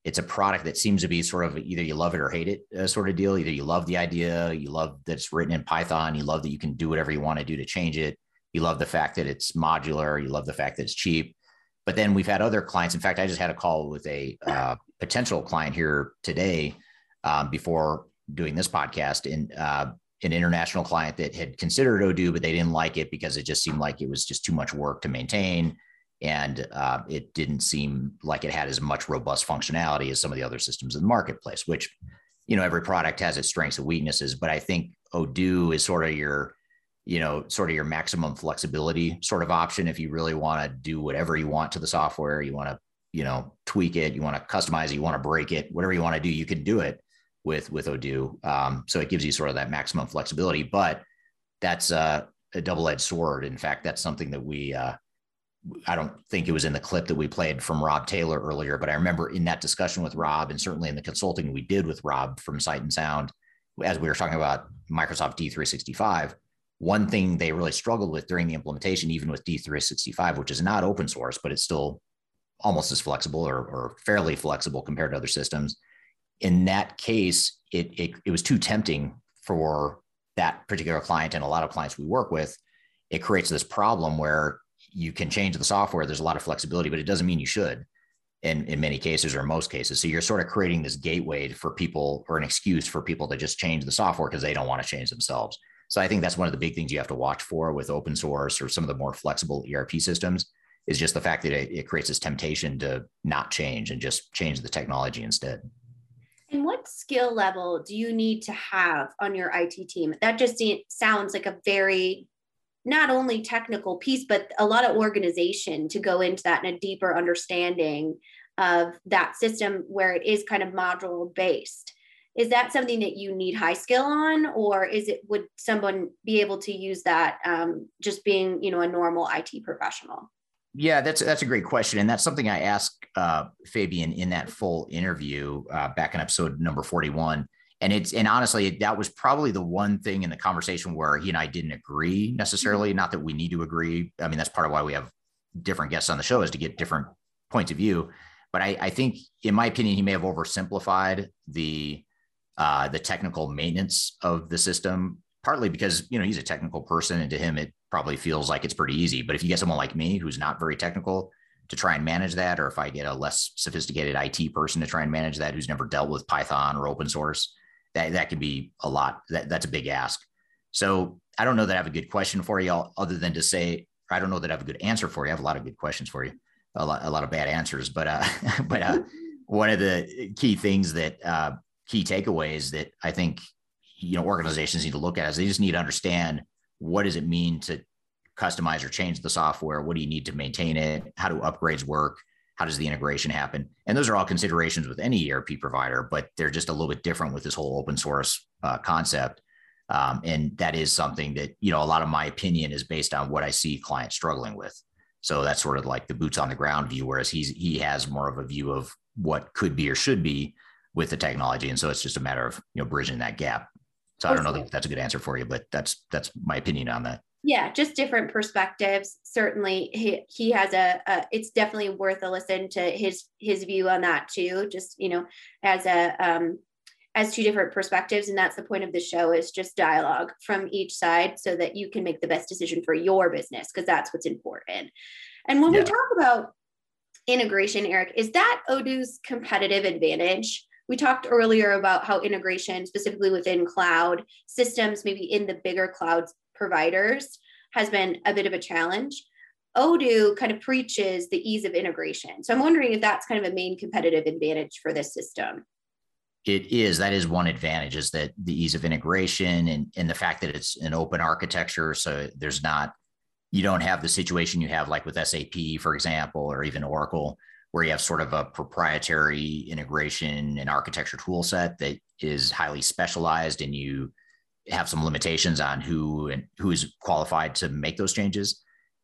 it's a product that seems to be sort of either you love it or hate it uh, sort of deal. Either you love the idea, you love that it's written in Python, you love that you can do whatever you want to do to change it. You love the fact that it's modular, you love the fact that it's cheap. But then we've had other clients. In fact, I just had a call with a uh, potential client here today um, before doing this podcast and uh, an international client that had considered Odoo, but they didn't like it because it just seemed like it was just too much work to maintain. And uh, it didn't seem like it had as much robust functionality as some of the other systems in the marketplace, which, you know, every product has its strengths and weaknesses. But I think Odoo is sort of your, you know, sort of your maximum flexibility sort of option. If you really want to do whatever you want to the software, you want to, you know, tweak it, you want to customize it, you want to break it, whatever you want to do, you can do it with with Odoo. Um, so it gives you sort of that maximum flexibility, but that's uh, a double-edged sword. In fact, that's something that we uh, I don't think it was in the clip that we played from Rob Taylor earlier, but I remember in that discussion with Rob, and certainly in the consulting we did with Rob from Sight and Sound, as we were talking about Microsoft D365. One thing they really struggled with during the implementation, even with D365, which is not open source, but it's still almost as flexible or, or fairly flexible compared to other systems, in that case, it, it, it was too tempting for that particular client and a lot of clients we work with. It creates this problem where you can change the software. There's a lot of flexibility, but it doesn't mean you should in, in many cases or most cases. So you're sort of creating this gateway for people or an excuse for people to just change the software because they don't want to change themselves. So I think that's one of the big things you have to watch for with open source or some of the more flexible ERP systems is just the fact that it, it creates this temptation to not change and just change the technology instead. And what skill level do you need to have on your IT team? That just sounds like a very not only technical piece, but a lot of organization to go into that and a deeper understanding of that system where it is kind of module based. Is that something that you need high skill on, or is it would someone be able to use that um, just being you know a normal IT professional? Yeah, that's that's a great question, and that's something I asked uh, Fabien in that full interview uh, back in episode number forty-one. And it's and honestly, that was probably the one thing in the conversation where he and I didn't agree necessarily. Not that we need to agree. I mean, that's part of why we have different guests on the show is to get different points of view. But I, I think, in my opinion, he may have oversimplified the uh, the technical maintenance of the system partly because you know he's a technical person and to him it probably feels like it's pretty easy but if you get someone like me who's not very technical to try and manage that or if i get a less sophisticated it person to try and manage that who's never dealt with python or open source that that can be a lot that, that's a big ask. So i don't know that i have a good question for you other than to say i don't know that i have a good answer for you. I have a lot of good questions for you a lot, a lot of bad answers but uh but uh one of the key things that uh key takeaways that i think you know organizations need to look at is they just need to understand what does it mean to customize or change the software? What do you need to maintain it? How do upgrades work? How does the integration happen? And those are all considerations with any erp provider but they're just a little bit different with this whole open source uh, concept. Um, and that is something that you know a lot of my opinion is based on what i see clients struggling with. So that's sort of like the boots on the ground view, whereas he's he has more of a view of what could be or should be with the technology, and so it's just a matter of you know bridging that gap. So I don't know if that's a good answer for you, but that's that's my opinion on that. Yeah, just different perspectives. Certainly, he, he has a, a, It's definitely worth a listen to his his view on that too. Just you know, as a um, as two different perspectives, and that's the point of the show is just dialogue from each side, so that you can make the best decision for your business because that's what's important. And when yeah. we talk about integration, Eric, is that Odoo's competitive advantage? We talked earlier about how integration, specifically within cloud systems, maybe in the bigger cloud providers, has been a bit of a challenge. Odoo kind of preaches the ease of integration. So I'm wondering if that's kind of a main competitive advantage for this system. It is. That is one advantage is that the ease of integration and, and the fact that it's an open architecture. So there's not, you don't have the situation you have like with SAP, for example, or even Oracle, where you have sort of a proprietary integration and architecture tool set that is highly specialized and you have some limitations on who and who is qualified to make those changes.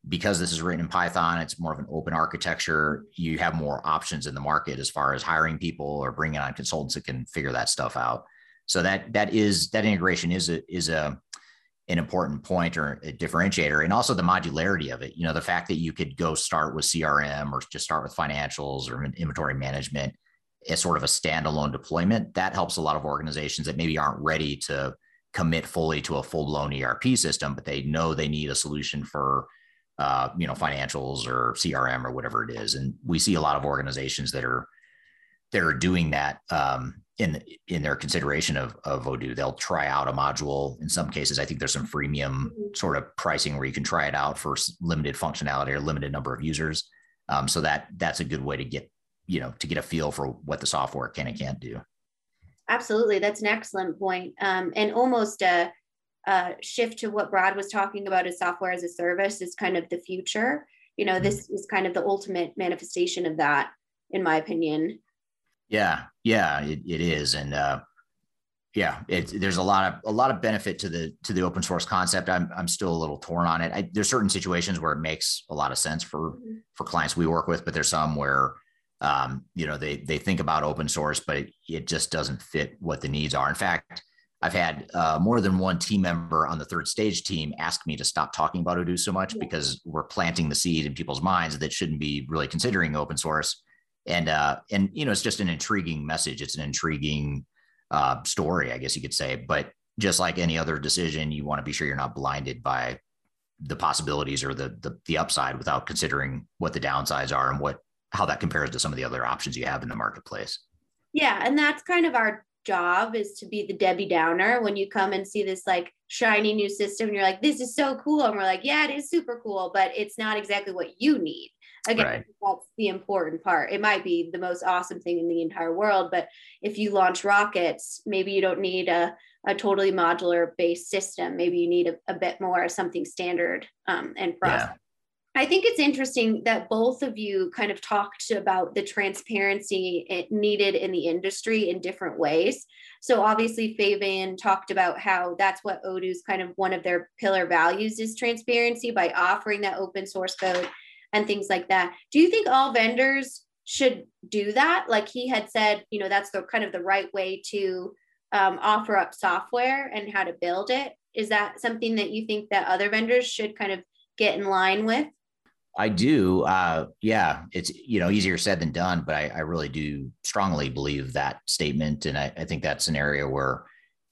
Because this is written in python it's more of an open architecture you have more options in the market as far as hiring people or bringing on consultants that can figure that stuff out. So that that is that integration is a is a an important point or a differentiator and also the modularity of it. You know the fact that you could go start with crm or just start with financials or inventory management as sort of a standalone deployment that helps a lot of organizations that maybe aren't ready to commit fully to a full-blown erp system but they know they need a solution for uh, you know financials or crm or whatever it is. And we see a lot of organizations that are that are doing that um, in in their consideration of of Odoo. They'll try out a module. In some cases, I think there's some freemium mm-hmm. sort of pricing where you can try it out for limited functionality or limited number of users. Um, so that that's a good way to get you know to get a feel for what the software can and can't do. Absolutely, that's an excellent point. Um, and almost a, a shift to what Brad was talking about as software as a service is kind of the future. You know, mm-hmm. this is kind of the ultimate manifestation of that, in my opinion. Yeah, yeah, it, it is, and uh, yeah, it, there's a lot of a lot of benefit to the to the open source concept. I'm I'm still a little torn on it. I, there's certain situations where it makes a lot of sense for for clients we work with, but there's some where um, you know they they think about open source, but it, it just doesn't fit what the needs are. In fact, I've had uh, more than one team member on the third stage team ask me to stop talking about Odoo so much because we're planting the seed in people's minds that shouldn't be really considering open source and uh, and you know it's just an intriguing message. It's an intriguing uh, story, I guess you could say. But just like any other decision, you want to be sure you're not blinded by the possibilities or the, the the upside without considering what the downsides are and what how that compares to some of the other options you have in the marketplace. Yeah, and that's kind of our job is to be the Debbie Downer when you come and see this like shiny new system and you're like, this is so cool. And we're like, yeah, it is super cool, but it's not exactly what you need. Again, right. that's the important part. It might be the most awesome thing in the entire world, but if you launch rockets, maybe you don't need a, a totally modular based system. Maybe you need a, a bit more something standard um, and process. Yeah. I think it's interesting that both of you kind of talked about the transparency needed in the industry in different ways. So obviously Fabien talked about how that's what Odoo's kind of one of their pillar values is transparency by offering that open source code and things like that. Do you think all vendors should do that? Like he had said, you know, that's the kind of the right way to um, offer up software and how to build it. Is that something that you think that other vendors should kind of get in line with? I do. Uh, yeah, it's you know easier said than done, but I, I really do strongly believe that statement, and I, I think that's an area where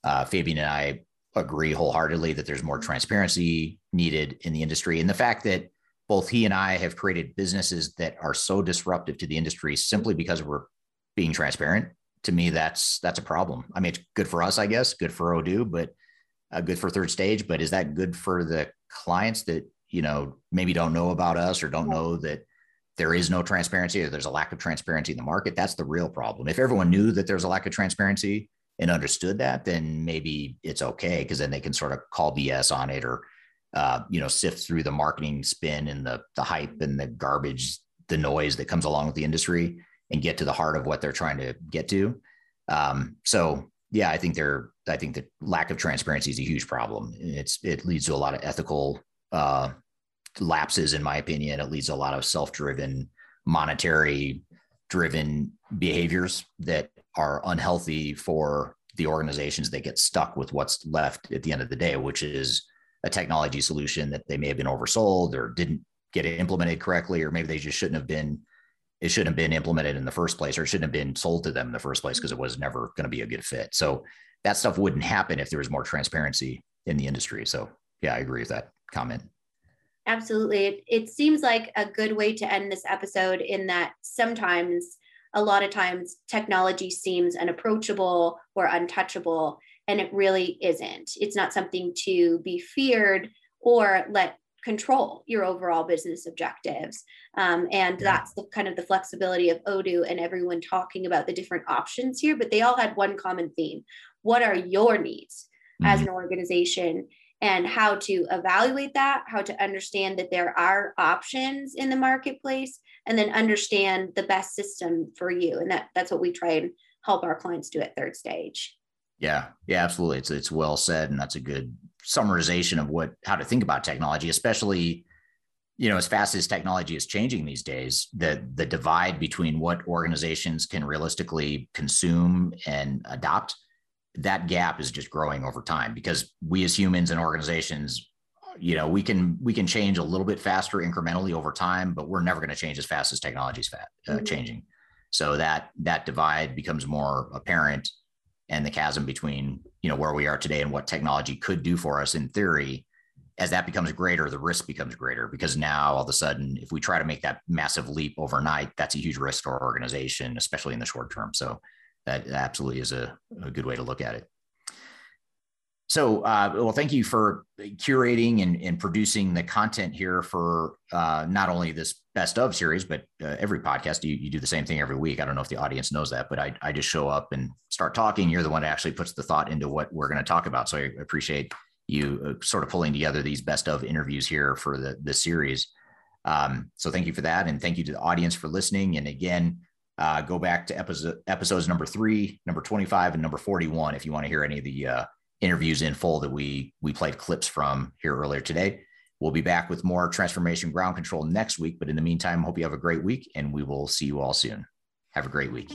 uh, Fabien and I agree wholeheartedly that there's more transparency needed in the industry, and the fact that both he and I have created businesses that are so disruptive to the industry simply because we're being transparent. To me, that's that's a problem. I mean, it's good for us, I guess, good for Odoo, but uh, good for third stage. But is that good for the clients that you know maybe don't know about us or don't know that there is no transparency or there's a lack of transparency in the market? That's the real problem. If everyone knew that there's a lack of transparency and understood that, then maybe it's okay because then they can sort of call BS on it or uh, you know, sift through the marketing spin and the the hype and the garbage, the noise that comes along with the industry, and get to the heart of what they're trying to get to. Um, so yeah, I think they're I think the lack of transparency is a huge problem. It's it leads to a lot of ethical uh, lapses, in my opinion. It leads to a lot of self-driven, monetary driven behaviors that are unhealthy for the organizations that get stuck with what's left at the end of the day, which is a technology solution that they may have been oversold or didn't get it implemented correctly, or maybe they just shouldn't have been, it shouldn't have been implemented in the first place, or it shouldn't have been sold to them in the first place because it was never going to be a good fit. So that stuff wouldn't happen if there was more transparency in the industry. So yeah, I agree with that comment. Absolutely. It, it seems like a good way to end this episode in that sometimes, a lot of times, technology seems unapproachable or untouchable, and it really isn't. It's not something to be feared or let control your overall business objectives. Um, and yeah. that's the kind of the flexibility of Odoo and everyone talking about the different options here, but they all had one common theme. What are your needs mm-hmm. as an organization? And how to evaluate that, how to understand that there are options in the marketplace, and then understand the best system for you. And that that's what we try and help our clients do at third stage. Yeah, yeah, absolutely. It's it's well said, and that's a good summarization of what how to think about technology, especially you know as fast as technology is changing these days. The the divide between what organizations can realistically consume and adopt, that gap is just growing over time because we as humans and organizations you know we can we can change a little bit faster incrementally over time but we're never going to change as fast as technology is uh, mm-hmm. changing so that that divide becomes more apparent and the chasm between you know where we are today and what technology could do for us in theory as that becomes greater the risk becomes greater because now all of a sudden if we try to make that massive leap overnight that's a huge risk to our organization especially in the short term. So that absolutely is a, a good way to look at it so, uh, well, thank you for curating and, and producing the content here for uh, not only this best of series, but uh, every podcast. You, you do the same thing every week. I don't know if the audience knows that, but I, I just show up and start talking. You're the one that actually puts the thought into what we're going to talk about. So I appreciate you uh, sort of pulling together these best of interviews here for the, the series. Um, so thank you for that. And thank you to the audience for listening. And again, uh, go back to episode, episodes number three, number 25, and number 41 if you want to hear any of the uh, interviews in full that we we played clips from here earlier today. We'll be back with more transformation ground control next week. But in the meantime, hope you have a great week and we will see you all soon. Have a great week.